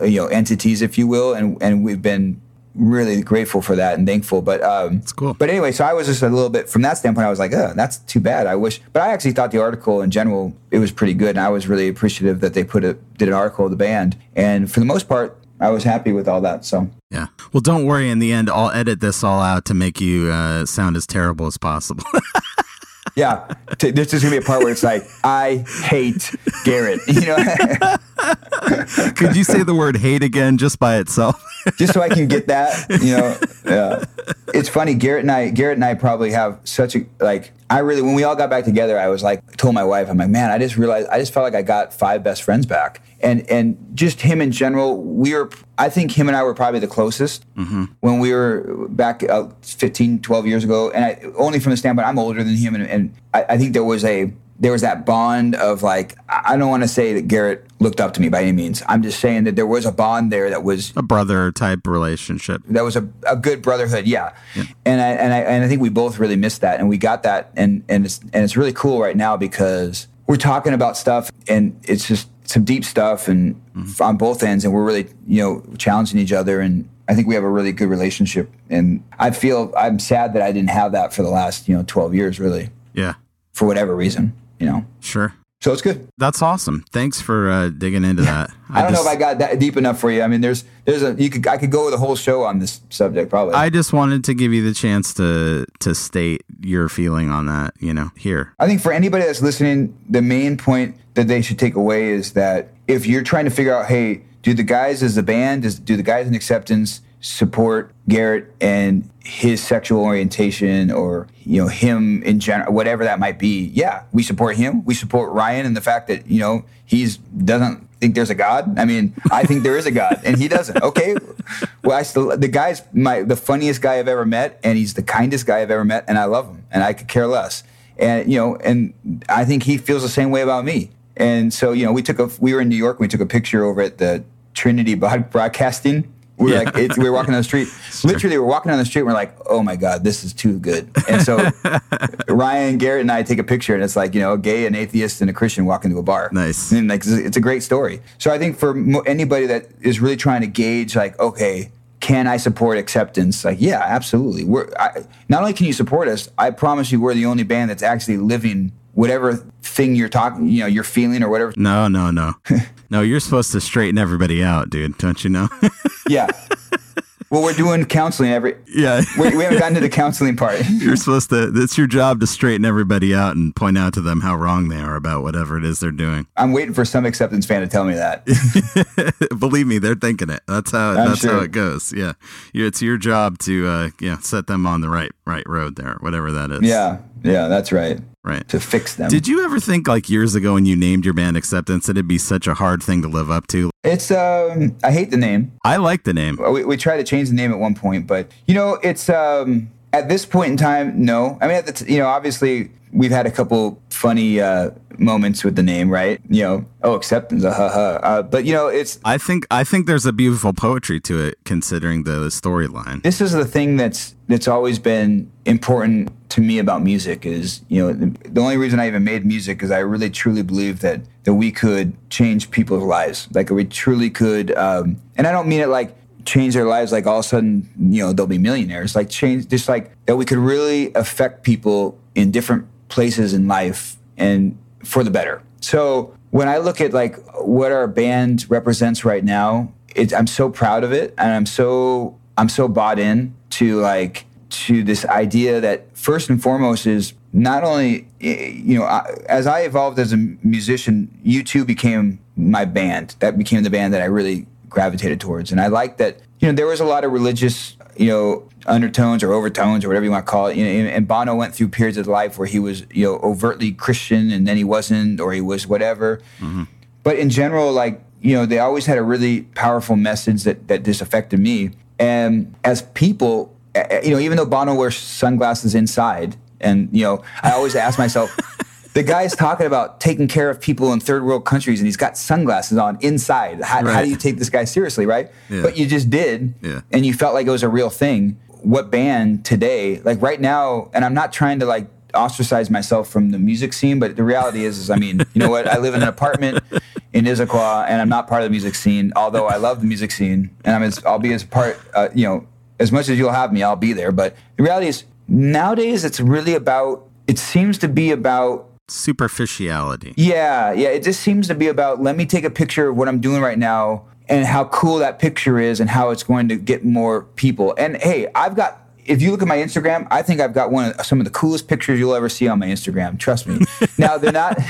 you know entities if you will. And and we've been really grateful for that and thankful. But um it's cool. but anyway so I was just a little bit from that standpoint I was like oh that's too bad. I wish but I actually thought the article in general it was pretty good. And I was really appreciative that they put a did an article of the band. And for the most part I was happy with all that so Yeah. Well, don't worry. In the end, I'll edit this all out to make you uh, sound as terrible as possible. Yeah, T- there's just gonna be a part where it's like, I hate Garrett. You know, Could you say the word hate again just by itself? just so I can get that. You know, yeah. It's funny. Garrett and I, Garrett and I probably have such a like. I really, when we all got back together, I was like, told my wife, I'm like, man, I just realized, I just felt like I got five best friends back, and and just him in general. We were, I think him and I were probably the closest when we were back uh, 15, 12 years ago, and I, only from the standpoint, I'm older than him, and, and I, I think there was a there was that bond of like I don't want to say that Garrett looked up to me by any means. I'm just saying that there was a bond there that was A brother type relationship. that was a, a good brotherhood, yeah. And I and I and I think we both really missed that, and we got that, and and it's and it's really cool right now because we're talking about stuff, and it's just some deep stuff, and mm-hmm. on both ends, and we're really you know challenging each other, and I think we have a really good relationship, and I feel I'm sad that I didn't have that for the last you know 12 years, really, Yeah. for whatever reason, you know. Sure. So it's good. That's awesome. Thanks for uh, digging into that. I don't just, know if I got that deep enough for you. I mean, there's there's a you could I could go with a whole show on this subject probably. I just wanted to give you the chance to to state your feeling on that. You know, here. I think for anybody that's listening, the main point that they should take away is that if you're trying to figure out, hey, do the guys as a band, does, do the guys in acceptance support Garrett and his sexual orientation or you know him in general, whatever that might be? Yeah, we support him. We support Ryan and the fact that you know he's doesn't think there's a God. I mean, I think there is a God, and he doesn't. Okay, well, I still the guy's my the funniest guy I've ever met, and he's the kindest guy I've ever met, and I love him, and I could care less and you know, and I think he feels the same way about me. And so, you know, we took a we were in New York. We took a picture over at the Trinity Broadcasting. We were Yeah. like, it's, we were walking down the street. Literally, we're walking down the street. and We're like, oh my god, this is too good. And so, Ryan, Garrett, and I take a picture, and it's like, you know, a gay, an atheist, and a Christian walk into a bar. Nice. And like, it's a great story. So I think for mo- anybody that is really trying to gauge, like, okay, can I support acceptance? Like, yeah, absolutely. We're I, not only can you support us, I promise you, we're the only band that's actually living whatever thing you're talking, you know, you're feeling or whatever. No, no, no, no. You're supposed to straighten everybody out, dude. Don't you know? Yeah. well, we're doing counseling every. yeah. We, we haven't gotten to the counseling part. You're supposed to. It's your job to straighten everybody out and point out to them how wrong they are about whatever it is they're doing. I'm waiting for some acceptance fan to tell me that. Believe me, they're thinking it. That's how. I'm that's how it goes. Yeah, it's your job to uh, yeah set them on the right right road there, whatever that is. Yeah, Yeah, that's right. Right. To fix them. Did you ever think, like years ago, when you named your band Acceptance, that it'd be such a hard thing to live up to? It's um, I hate the name. I like the name. We, we tried to change the name at one point, but you know, it's um, at this point in time, no. I mean, at the t- you know, obviously we've had a couple funny uh, moments with the name, right? You know, oh, acceptance, uh, ha, ha. Uh, but you know, it's I think I think there's a beautiful poetry to it, considering the storyline. this is the thing that's that's always been important to me about music is you know the, the only reason I even made music is I really truly believe that that we could change people's lives like we truly could um, and I don't mean it like change their lives like all of a sudden you know they'll be millionaires like change just like that we could really affect people in different places in life and for the better so when I look at like what our band represents right now it, I'm so proud of it and I'm so I'm so bought in to like to this idea that first and foremost is not only you know as I evolved as a musician, U2 became my band. That became the band that I really gravitated towards, and I like that. You know, there was a lot of religious you know undertones or overtones or whatever you want to call it. You know, and Bono went through periods of life where he was you know overtly Christian, and then he wasn't, or he was whatever but in general like you know they always had a really powerful message that that just affected me and as people eh, eh, you know even though bono wears sunglasses inside and you know i always ask myself the guy's talking about taking care of people in third world countries and he's got sunglasses on inside. How, how do you take this guy seriously right? Yeah. but you just did Yeah. and you felt like it was a real thing. What band today like right now and i'm not trying to like ostracize myself from the music scene but the reality is is i mean you know what? I live in an apartment in Issaquah and i'm not part of the music scene although i love the music scene and i'm as i'll be as part uh, you know as much as you'll have me i'll be there. But the reality is nowadays it's really about it seems to be about Superficiality. yeah, yeah. It just seems to be about let me take a picture of what I'm doing right now and how cool that picture is and how it's going to get more people. And hey, I've got if you look at my Instagram, I think I've got one of some of the coolest pictures you'll ever see on my Instagram. Trust me. now they're not.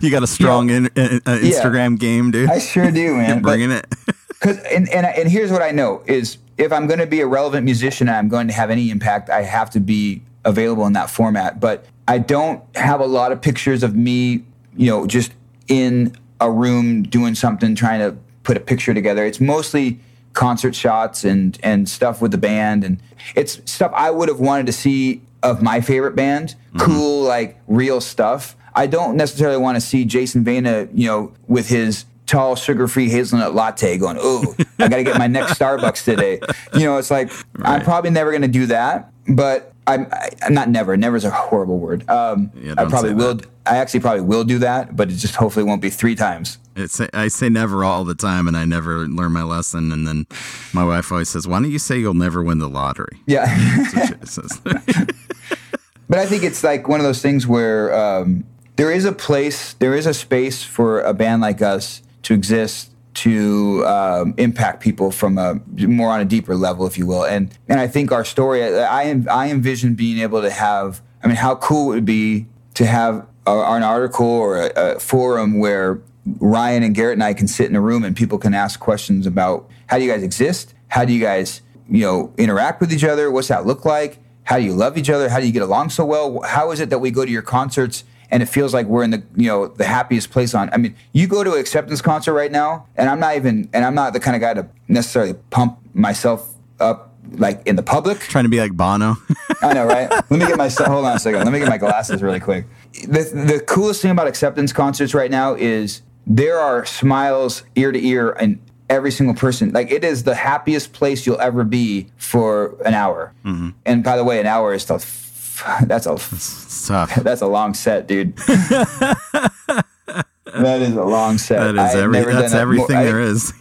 You got a strong in, uh, uh, Instagram game, dude. I sure do, man. but- Bringing it. Cause and, and and here's what I know is if I'm going to be a relevant musician and I'm going to have any impact, I have to be available in that format. But I don't have a lot of pictures of me, you know, just in a room doing something, trying to put a picture together. It's mostly concert shots and and stuff with the band, and it's stuff I would have wanted to see of my favorite band. Mm-hmm. Cool, like real stuff. I don't necessarily want to see Jason Vena, you know, with his tall sugar-free hazelnut latte going, oh, I got to get my next Starbucks today. You know, it's like, I'm probably never going to do that, but I'm, I'm not never. Never is a horrible word. Um, Yeah, I probably will. that. I actually probably will do that, but it just hopefully won't be three times. It's, I say never all the time, and I never learn my lesson. And then my wife always says, "Why don't you say you'll never win the lottery?" Yeah. That's what she says. But I think it's like one of those things where um, there is a place, there is a space for a band like us to exist to um, impact people from a more on a deeper level, if you will. And and I think our story, I I envision being able to have. I mean, how cool would it be to have a, an article or a, a forum where Ryan and Garrett and I can sit in a room and people can ask questions about how do you guys exist? How do you guys, you know, interact with each other? What's that look like? How do you love each other? How do you get along so well? How is it that we go to your concerts and it feels like we're in the, you know, the happiest place on? I mean, you go to an acceptance concert right now, and I'm not even, and I'm not the kind of guy to necessarily pump myself up like in the public. Trying to be like Bono. I know, right? Let me get my hold on a second. Let me get my glasses really quick. The the coolest thing about acceptance concerts right now is there are smiles ear to ear and every single person. Like it is the happiest place you'll ever be for an hour. Mm-hmm. And by the way, an hour is the that's a tough. that's a long set, dude. that is a long set. That is every. That's everything I- there is.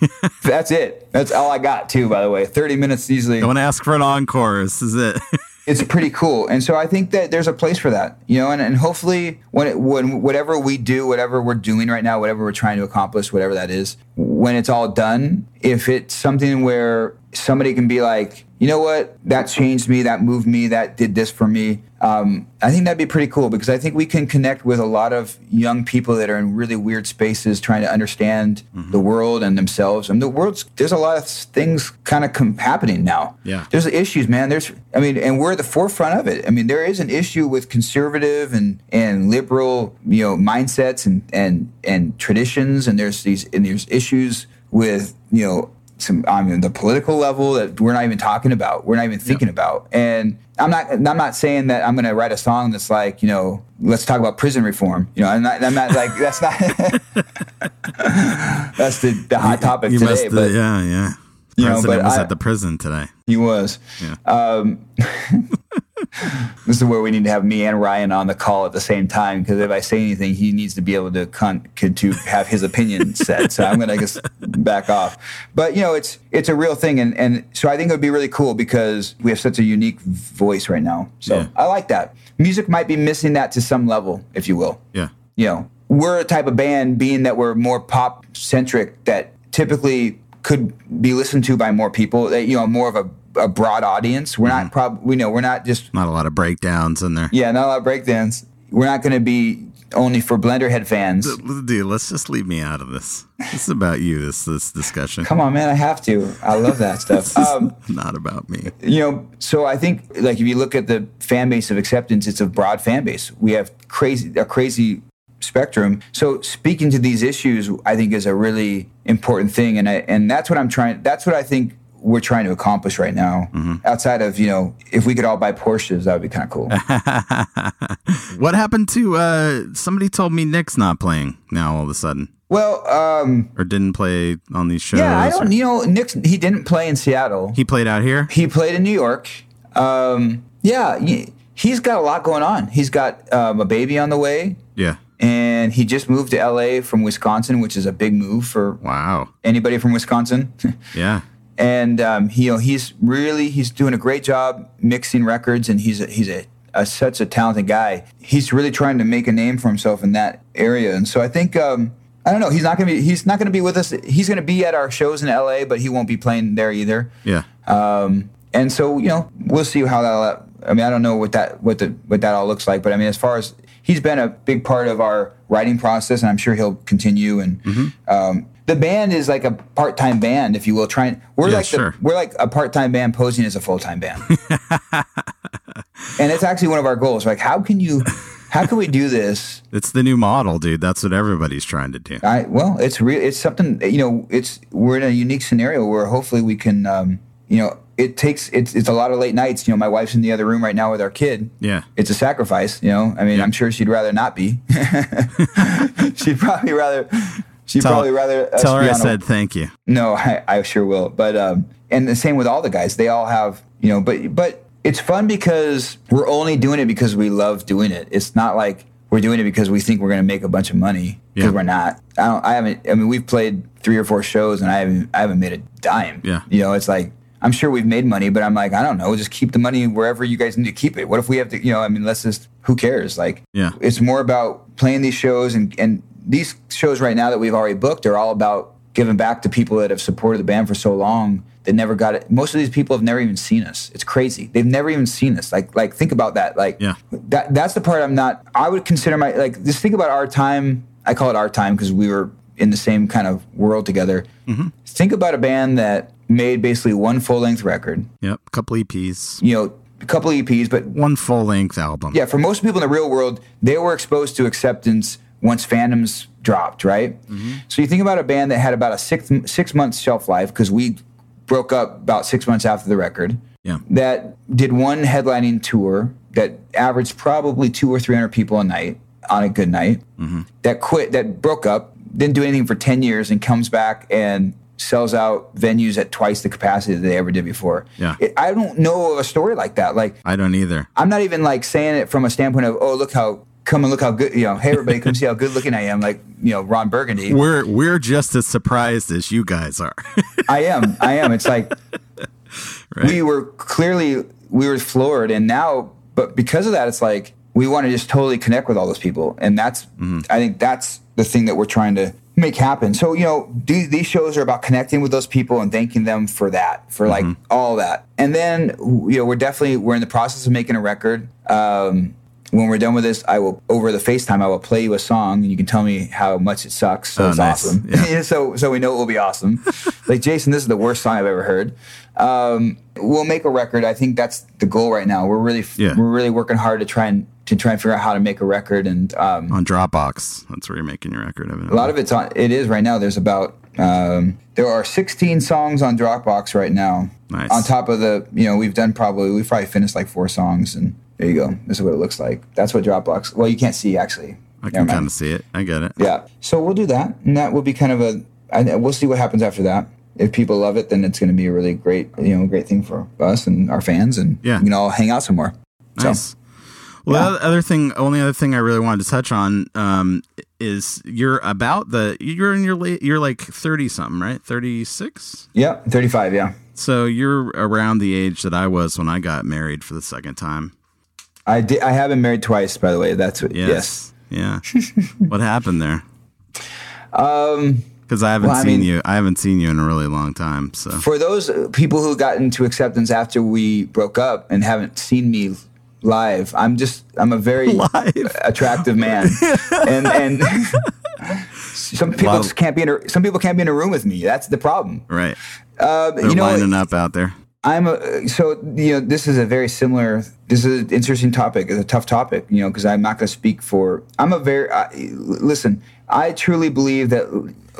That's it. That's all I got too. By the way, thirty minutes easily. Don't ask for an encore. This is it. it's pretty cool. And so I think that there's a place for that, you know, and, and hopefully when it, when whatever we do, whatever we're doing right now, whatever we're trying to accomplish, whatever that is, when it's all done, if it's something where somebody can be like, you know what, that changed me, that moved me, that did this for me. Um, I think that'd be pretty cool because I think we can connect with a lot of young people that are in really weird spaces trying to understand the world and themselves. And the world's there's a lot of things kind of com- happening now. Yeah. there's issues, man. There's, I mean, and we're at the forefront of it. I mean, there is an issue with conservative and and liberal, you know, mindsets and and and traditions, and there's these and there's issues with you know some I mean the political level that we're not even talking about, we're not even thinking about. And I'm not I'm not saying that I'm going to write a song that's like you know let's talk about prison reform. You know, I'm not, I'm not like that's not that's the, the hot topic You today. must, but yeah, yeah. You know, but was I- at the prison today. he was. Yeah. Um, this is where we need to have me and Ryan on the call at the same time because if I say anything, he needs to be able to con- to have his opinion said. So I'm going to just back off. But you know, it's it's a real thing, and and so I think it would be really cool because we have such a unique voice right now. So Yeah. I like that. Music might be missing that to some level, if you will Yeah. you know, we're a type of band, being that we're more pop centric, that typically could be listened to by more people. That you know, more of a, a broad audience. We're not prob we know we're not just Not a lot of breakdowns in there. yeah, not a lot of breakdance. We're not going to be only for Blenderhead fans. Dude, let's just leave me out of this. This is about you, this this discussion. Come on, man, I have to. I love that stuff. Um, Not about me. you know, so I think like if you look at the fan base of acceptance, it's a broad fan base. We have crazy a crazy spectrum. So speaking to these issues, I think is a really important thing, and I and that's what I'm trying. That's what I think we're trying to accomplish right now. Outside of you know, if we could all buy Porsches, that would be kind of cool. What happened to uh somebody told me Nick's not playing now all of a sudden. well, um, Or didn't play on these shows. yeah, I don't. You know, Nick he didn't play in Seattle. He played out here? He played in New York. Um, yeah, he- he's got a lot going on. He's got um, a baby on the way. Yeah. and he just moved to LA from Wisconsin, which is a big move for Wow. anybody from Wisconsin. Yeah. And um, he, you know, he's really he's doing a great job mixing records, and he's a, he's a, a such a talented guy. He's really trying to make a name for himself in that area, and so I think. Um, I don't know. He's not gonna be. He's not gonna be with us. He's gonna be at our shows in LA, but he won't be playing there either. Yeah. Um, and so you know, we'll see how that. I mean, I don't know what that what the what that all looks like, but I mean, as far as he's been a big part of our writing process, and I'm sure he'll continue. And um, the band is like a part time band, if you will. Trying we're Yeah, like sure. the, we're like a part time band posing as a full time band, and it's actually one of our goals. Like, how can you? How can we do this It's the new model, dude. That's what everybody's trying to do. I well, it's real. It's something you know. It's we're in a unique scenario where hopefully we can, um, you know, it takes it's it's a lot of late nights. You know, my wife's in the other room right now with our kid. Yeah. It's a sacrifice. You know, I mean, I'm sure she'd rather not be. she'd probably rather. She'd Tell, probably rather. tell her I on a- said thank you. no, I, I sure will. But um, and the same with all the guys. They all have you know. But but it's fun because we're only doing it because we love doing it. It's not like we're doing it because we think we're going to make a bunch of money because Yeah. we're not. I don't. I haven't. I mean, we've played three or four shows and I haven't. I haven't made a dime. Yeah. You know, it's like. I'm sure we've made money, but I'm like, I don't know. Just keep the money wherever you guys need to keep it. What if we have to, you know, I mean, let's just, who cares? Like, Yeah. it's more about playing these shows and, and these shows right now that we've already booked are all about giving back to people that have supported the band for so long that never got it. Most of these people have never even seen us. It's crazy. They've never even seen us. Like like think about that. Like Yeah. that that's the part I'm not I would consider my like just think about our time. I call it our time because we were in the same kind of world together. Mm-hmm. Think about a band that made basically one full length record. Yep. A couple EPs. You know, a couple EPs, but One full length album. yeah, for most people in the real world, they were exposed to acceptance once Phantoms dropped, right? Mm-hmm. So you think about a band that had about a six six months shelf life because we broke up about six months after the record. Yeah. That did one headlining tour that averaged probably two or three hundred people a night on a good night. Mm-hmm. That quit, that broke up, didn't do anything for ten years, and comes back and sells out venues at twice the capacity that they ever did before. Yeah. It, I don't know a story like that. Like I don't either. I'm not even like saying it from a standpoint of, oh, look how, come and look how good, you know, hey, everybody, come see how good looking I am, like, you know, Ron Burgundy. We're we're just as surprised as you guys are. I am, I am. It's like, we were clearly, we were floored. And now, but because of that, it's like, we want to just totally connect with all those people. And that's, I think that's the thing that we're trying to make happen. So you know, do, these shows are about connecting with those people and thanking them for that, for like all that. And then you know, we're definitely we're in the process of making a record. Um, when we're done with this, I will over the FaceTime I will play you a song and you can tell me how much it sucks. So Oh, it's nice. awesome. Yeah. so so we know it will be awesome. like Jason, this is the worst song I've ever heard. Um, we'll make a record. I think that's the goal right now. We're really Yeah. we're really working hard to try and to try and figure out how to make a record and um, On Dropbox. That's where you're making your record. a lot of it's on. It is right now. There's about um, there are 16 songs on Dropbox right now. Nice. On top of the, you know, we've done probably we've probably finished like four songs, and there you go. This is what it looks like. That's what Dropbox. Well, you can't see actually. I can kind of see it. I get it. Yeah. So we'll do that, and that will be kind of a. I, we'll see what happens after that. If people love it, then it's going to be a really great, you know, great thing for us and our fans, and Yeah. we can all hang out some more. Nice. Well, the other thing, only other thing I really wanted to touch on um, is you're about the you're in your late you're like thirty something, right? Thirty six. Yeah, 35. Yeah, So you're around the age that I was when I got married for the second time. I did. I have been married twice, by the way. That's what. Yes. Yes. Yeah. what happened there? Um, because I haven't well, I seen mean- you. I haven't seen you in a really long time. So for those people who got into acceptance after we broke up and haven't seen me live, I'm just I'm a very Live. attractive man, and and some people can't be in a, some people can't be in a room with me. That's the problem. right, Uh, they're you know, lining up out there. I'm a so you know this is a very similar. This is an interesting topic. It's a tough topic, you know, because I'm not going to speak for. I'm a very I, listen. I truly believe that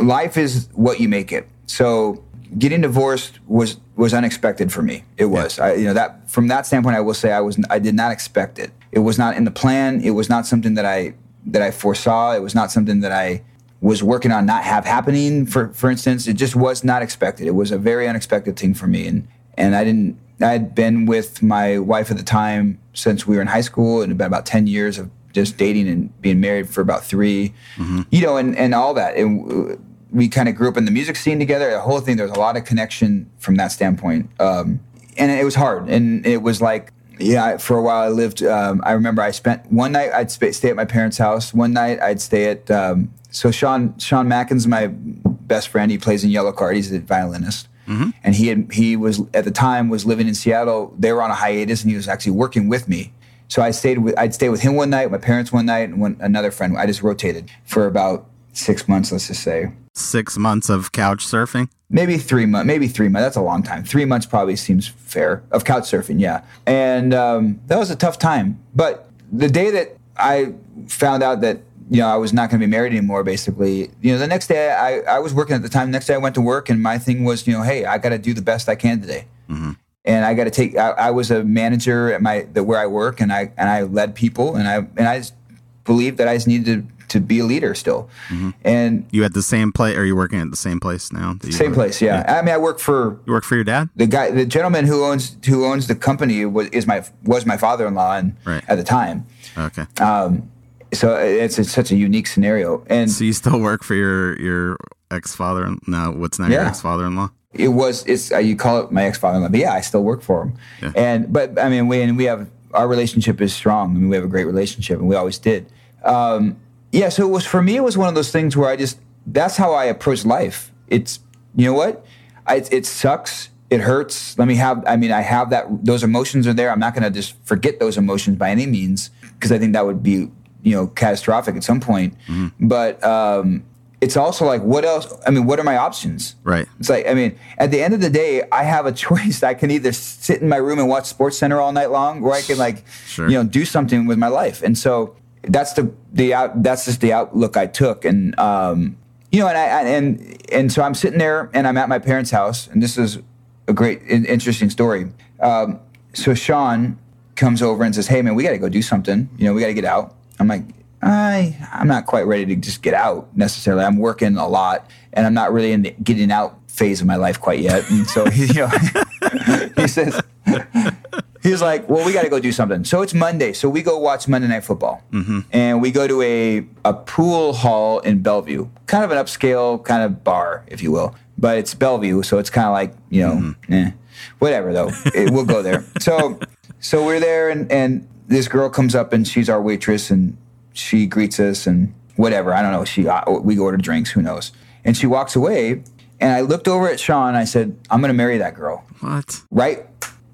life is what you make it. So getting divorced was was unexpected for me. It was. I, you know that from that standpoint, I will say I was. I did not expect it. It was not in the plan. It was not something that I that I foresaw. It was not something that I was working on not have happening for for instance it just was not expected it was a very unexpected thing for me and and i didn't i had been with my wife at the time since we were in high school and it had been about 10 years of just dating and being married for about 3 you know and and all that and we kind of grew up in the music scene together the whole thing there was a lot of connection from that standpoint um and it was hard and it was like yeah, for a while I lived. Um, I remember I spent one night I'd sp- stay at my parents' house. One night I'd stay at. Um, so Sean Sean Mackin's my best friend. He plays in Yellowcard. He's a violinist, and he had, he was at the time was living in Seattle. They were on a hiatus, and he was actually working with me. So I stayed with I'd stay with him one night, my parents one night, and one another friend. I just rotated for about six months. Let's just say Six months of couch surfing. maybe three months maybe three months that's a long time three months probably seems fair of couch surfing yeah and um, that was a tough time but the day that i found out that you know i was not going to be married anymore basically you know the next day I, I was working at the time next day i went to work and my thing was you know hey i got to do the best i can today mm-hmm. and I got to take. I, I was a manager at my the, where I work, and I and I led people, and I and I believed that I just needed to, to be a leader still, mm-hmm. and You at the same place? Are you working at the same place now? same were- place. Yeah. I mean, I work for You work for your dad? the guy, the gentleman who owns who owns the company was is my was my father-in-law, and Right. at the time, Okay. Um, so it's, it's such a unique scenario, and so you still work for your your ex father? No, what's now your Yeah. ex father in law? it was it's uh, you call it my ex-father-in-law, but yeah, I still work for him, Yeah. and but I mean, we and we have our relationship is strong. I mean, we have a great relationship, and we always did. Um, yeah, so it was for me. It was one of those things where I just that's how I approach life. It's you know what, I, it sucks. It hurts. Let me have. I mean, I have that. Those emotions are there. I'm not going to just forget those emotions by any means because I think that would be you know catastrophic at some point. But um, it's also like, what else? I mean, what are my options? Right. It's like, I mean, at the end of the day, I have a choice. I can either sit in my room and watch SportsCenter all night long, or I can like, Sure. you know, do something with my life. And so that's the the out, that's just the outlook I took. And um, you know, and I I- and and so I'm sitting there and I'm at my parents' house, and this is a great, interesting story. Um, so Sean comes over and says, "Hey, man, we got to go do something. You know, we got to get out." I'm like, I I'm not quite ready to just get out necessarily. I'm working a lot, and I'm not really in the getting out phase of my life quite yet. And so he, you know, he says. He's like, well, we got to go do something. So it's Monday. So we go watch Monday Night Football. And we go to a, a pool hall in Bellevue, kind of an upscale kind of bar, if you will. But it's Bellevue. So it's kind of like, you know, eh, whatever, though. It, we'll go there. So, so we're there, and, and this girl comes up, and she's our waitress, and she greets us. And whatever. I don't know. She we ordered drinks. Who knows? And she walks away, and I looked over at Sean. And I said, "I'm going to marry that girl." What? Right,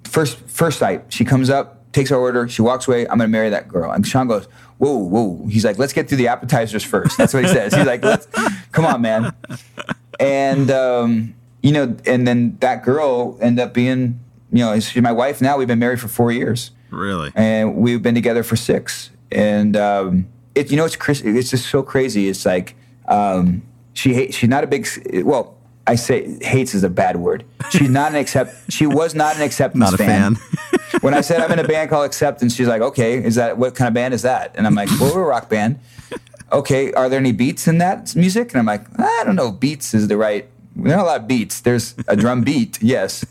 first first sight. She comes up, takes our order. She walks away. I'm going to marry that girl. And Sean goes, "Whoa, whoa." He's like, "Let's get through the appetizers first. That's what he says. He's like, "Let's come on, man." And um, you know, and then that girl ended up being, you know, she's my wife now. We've been married for four years Really? and we've been together for six. And um, it, you know, it's it's just so crazy. It's like um, she hate, she's not a big. Well, I say hates is a bad word. She's not an accept. She was not an acceptance Not a fan. when I said I'm in a band called Acceptance, she's like, "Okay, is that what kind of band is that?" And I'm like, "Well, we're a rock band." Okay, are there any beats in that music? And I'm like, I don't know. Beats is the right. There are a lot of beats. There's a drum beat, yes.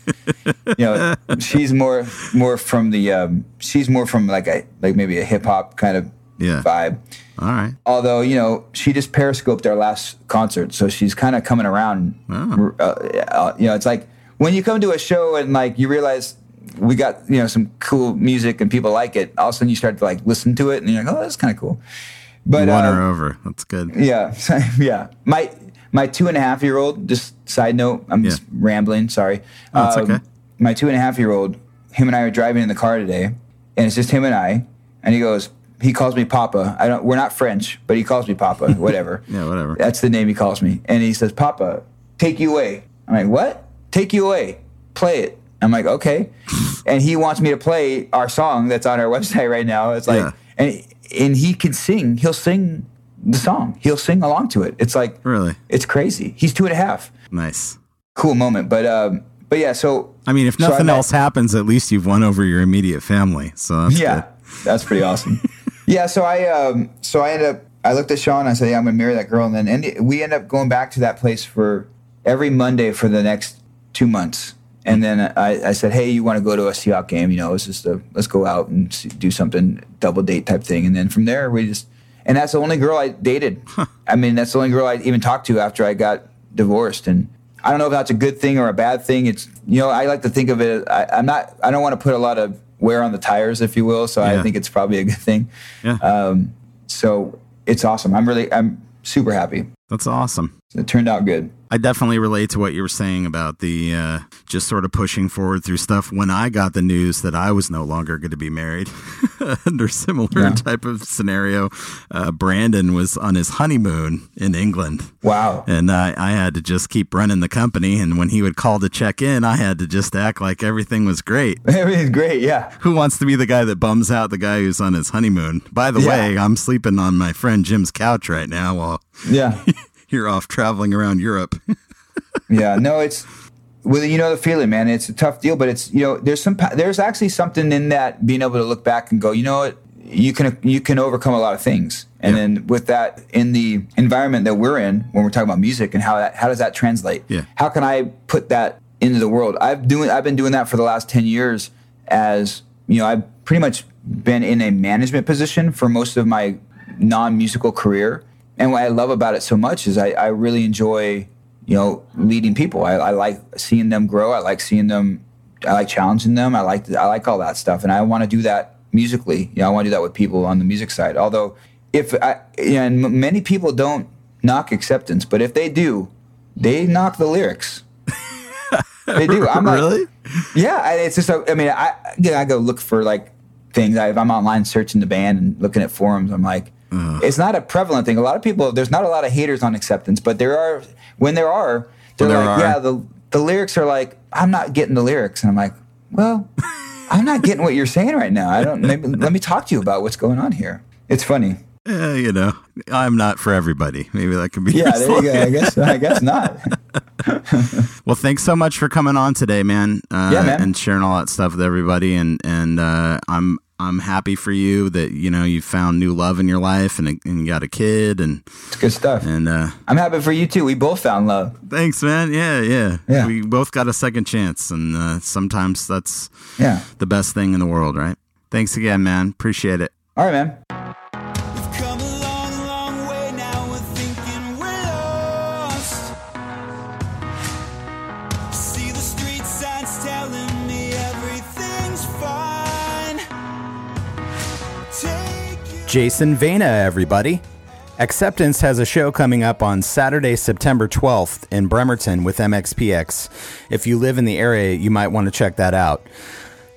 You know, she's more more from the. Um, she's more from like a like maybe a hip hop kind of Yeah. vibe. All right. Although you know, she just periscoped our last concert, so she's kind of coming around. Oh. Uh, uh, you know, it's like when you come to a show and like you realize we got you know some cool music and people like it. All of a sudden, you start to like listen to it, and you're like, oh, that's kind of cool. But Won uh, her over. That's good. yeah, yeah. My my two and a half year old. Just side note, I'm just rambling. Sorry. No, it's um, okay. My two and a half year old. Him and I are driving in the car today, and it's just him and I. And he goes, he calls me Papa. I don't. We're not French, but he calls me Papa. Whatever. Yeah, whatever. That's the name he calls me. And he says, Papa, take you away. I'm like, what? Take you away. Play it. I'm like, okay. and he wants me to play our song that's on our website right now. It's like, Yeah. and and he can sing. He'll sing the song. He'll sing along to it. It's like, Really? it's crazy. He's two and a half. Nice. Cool moment. But um, but yeah. So I mean, if so nothing met- else happens, at least you've won over your immediate family. So that's yeah, good. that's pretty awesome. yeah, so I um so I ended up I looked at Sean and I said, Yeah, I'm gonna marry that girl and then and we end up going back to that place for every Monday for the next two months. And then I, I said, Hey, you want to go to a Seahawk game? You know, it's just a let's go out and see, do something double date type thing. And then from there we just and that's the only girl I dated. I mean, that's the only girl I even talked to after I got divorced. And I don't know if that's a good thing or a bad thing. It's you know, I like to think of it. I, I'm not. I don't want to put a lot of wear on the tires, if you will. So Yeah. I think it's probably a good thing. Yeah. Um, so it's awesome. I'm really. I'm super happy. That's awesome. It turned out good. I definitely relate to what you were saying about the uh, just sort of pushing forward through stuff. When I got the news that I was no longer going to be married, under similar Yeah. type of scenario, uh, Brandon was on his honeymoon in England. Wow. And I, I had to just keep running the company. And when he would call to check in, I had to just act like everything was great. Everything's great. Yeah. Who wants to be the guy that bums out the guy who's on his honeymoon? By the Yeah. way, I'm sleeping on my friend Jim's couch right now while Yeah. you're off traveling around Europe. yeah. No, it's. Well, you know the feeling, man. It's a tough deal, but it's you know there's some there's actually something in that being able to look back and go, you know what, you can you can overcome a lot of things, and Yeah. then with that in the environment that we're in when we're talking about music and how that how does that translate? Yeah. How can I put that into the world? I've doing I've been doing that for the last ten years as you know I've pretty much been in a management position for most of my non musical career, and what I love about it so much is I, I really enjoy you know, leading people. I, I like seeing them grow. I like seeing them. I like challenging them. I like I like all that stuff, and I want to do that musically. You know, I want to do that with people on the music side. Although, if I, and many people don't knock acceptance, but if they do, they knock the lyrics. they do. I'm like, really? yeah, it's just. a- I mean, I yeah, I go look for like things. I, if I'm online searching the band and looking at forums, I'm like, it's not a prevalent thing. A lot of people, there's not a lot of haters on acceptance, but there are. When there are, they're there like, are. yeah, the the lyrics are like, I'm not getting the lyrics, and I'm like, well, I'm not getting what you're saying right now. I don't. Maybe let me talk to you about what's going on here. It's funny. Eh, you know, I'm not for everybody. Maybe that could be. Yeah, there you go. I guess. I guess not. Well, thanks so much for coming on today, man. Uh, Yeah, man. And sharing all that stuff with everybody. And and uh, I'm I'm happy for you that you know you found new love in your life and, and you got a kid and It's good stuff. and uh, I'm happy for you too. We both found love. thanks, man. Yeah, yeah, Yeah. We both got a second chance, and uh, sometimes that's Yeah. the best thing in the world, right? Thanks again, man. Appreciate it. All right, man. Jason Vena, everybody. Acceptance has a show coming up on Saturday, September 12th in Bremerton with MXPX. If you live in the area, you might want to check that out.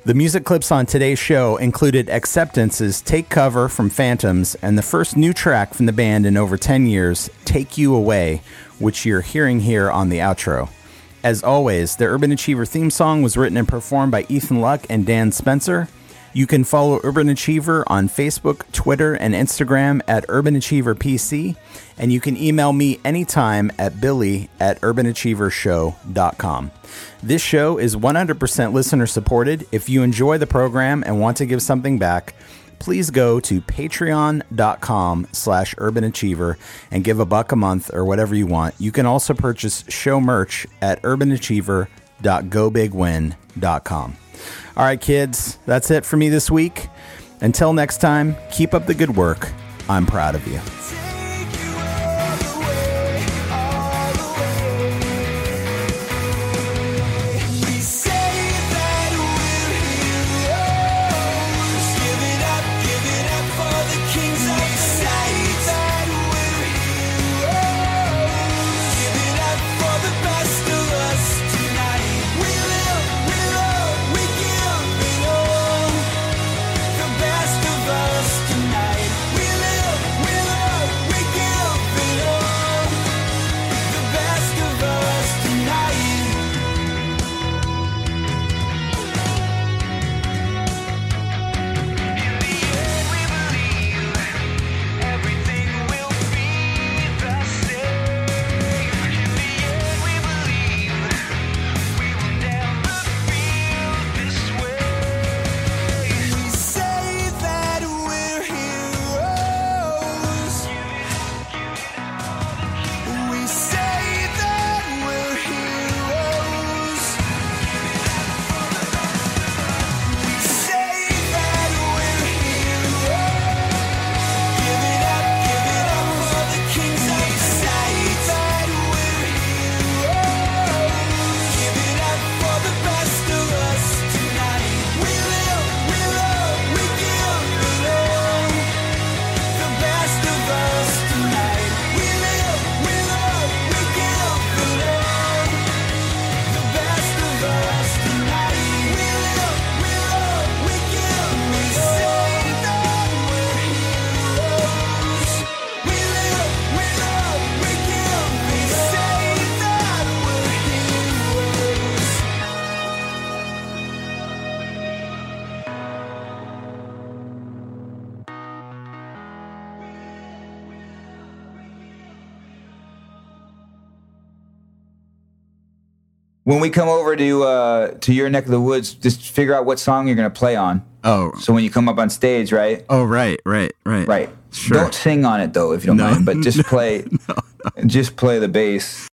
The music clips on today's show included Acceptance's Take Cover from Phantoms and the first new track from the band in over 10 years, Take You Away, which you're hearing here on the outro. As always, the Urban Achiever theme song was written and performed by Ethan Luck and Dan Spencer. You can follow Urban Achiever on Facebook, Twitter, and Instagram at Urban Achiever PC, and you can email me anytime at billy at urbanachievershow.com. This show is 100% listener supported. If you enjoy the program and want to give something back, please go to patreon.com slash urbanachiever and give a buck a month or whatever you want. You can also purchase show merch at urbanachiever.gobigwin.com. All right, kids, that's it for me this week. Until next time, keep up the good work. I'm proud of you. When we come over to uh, to your neck of the woods, just figure out what song you're gonna play on. Oh, So when you come up on stage, right? oh, right, right, right, Right. Sure. Don't sing on it though, if you don't No. mind, but just play, just play the bass.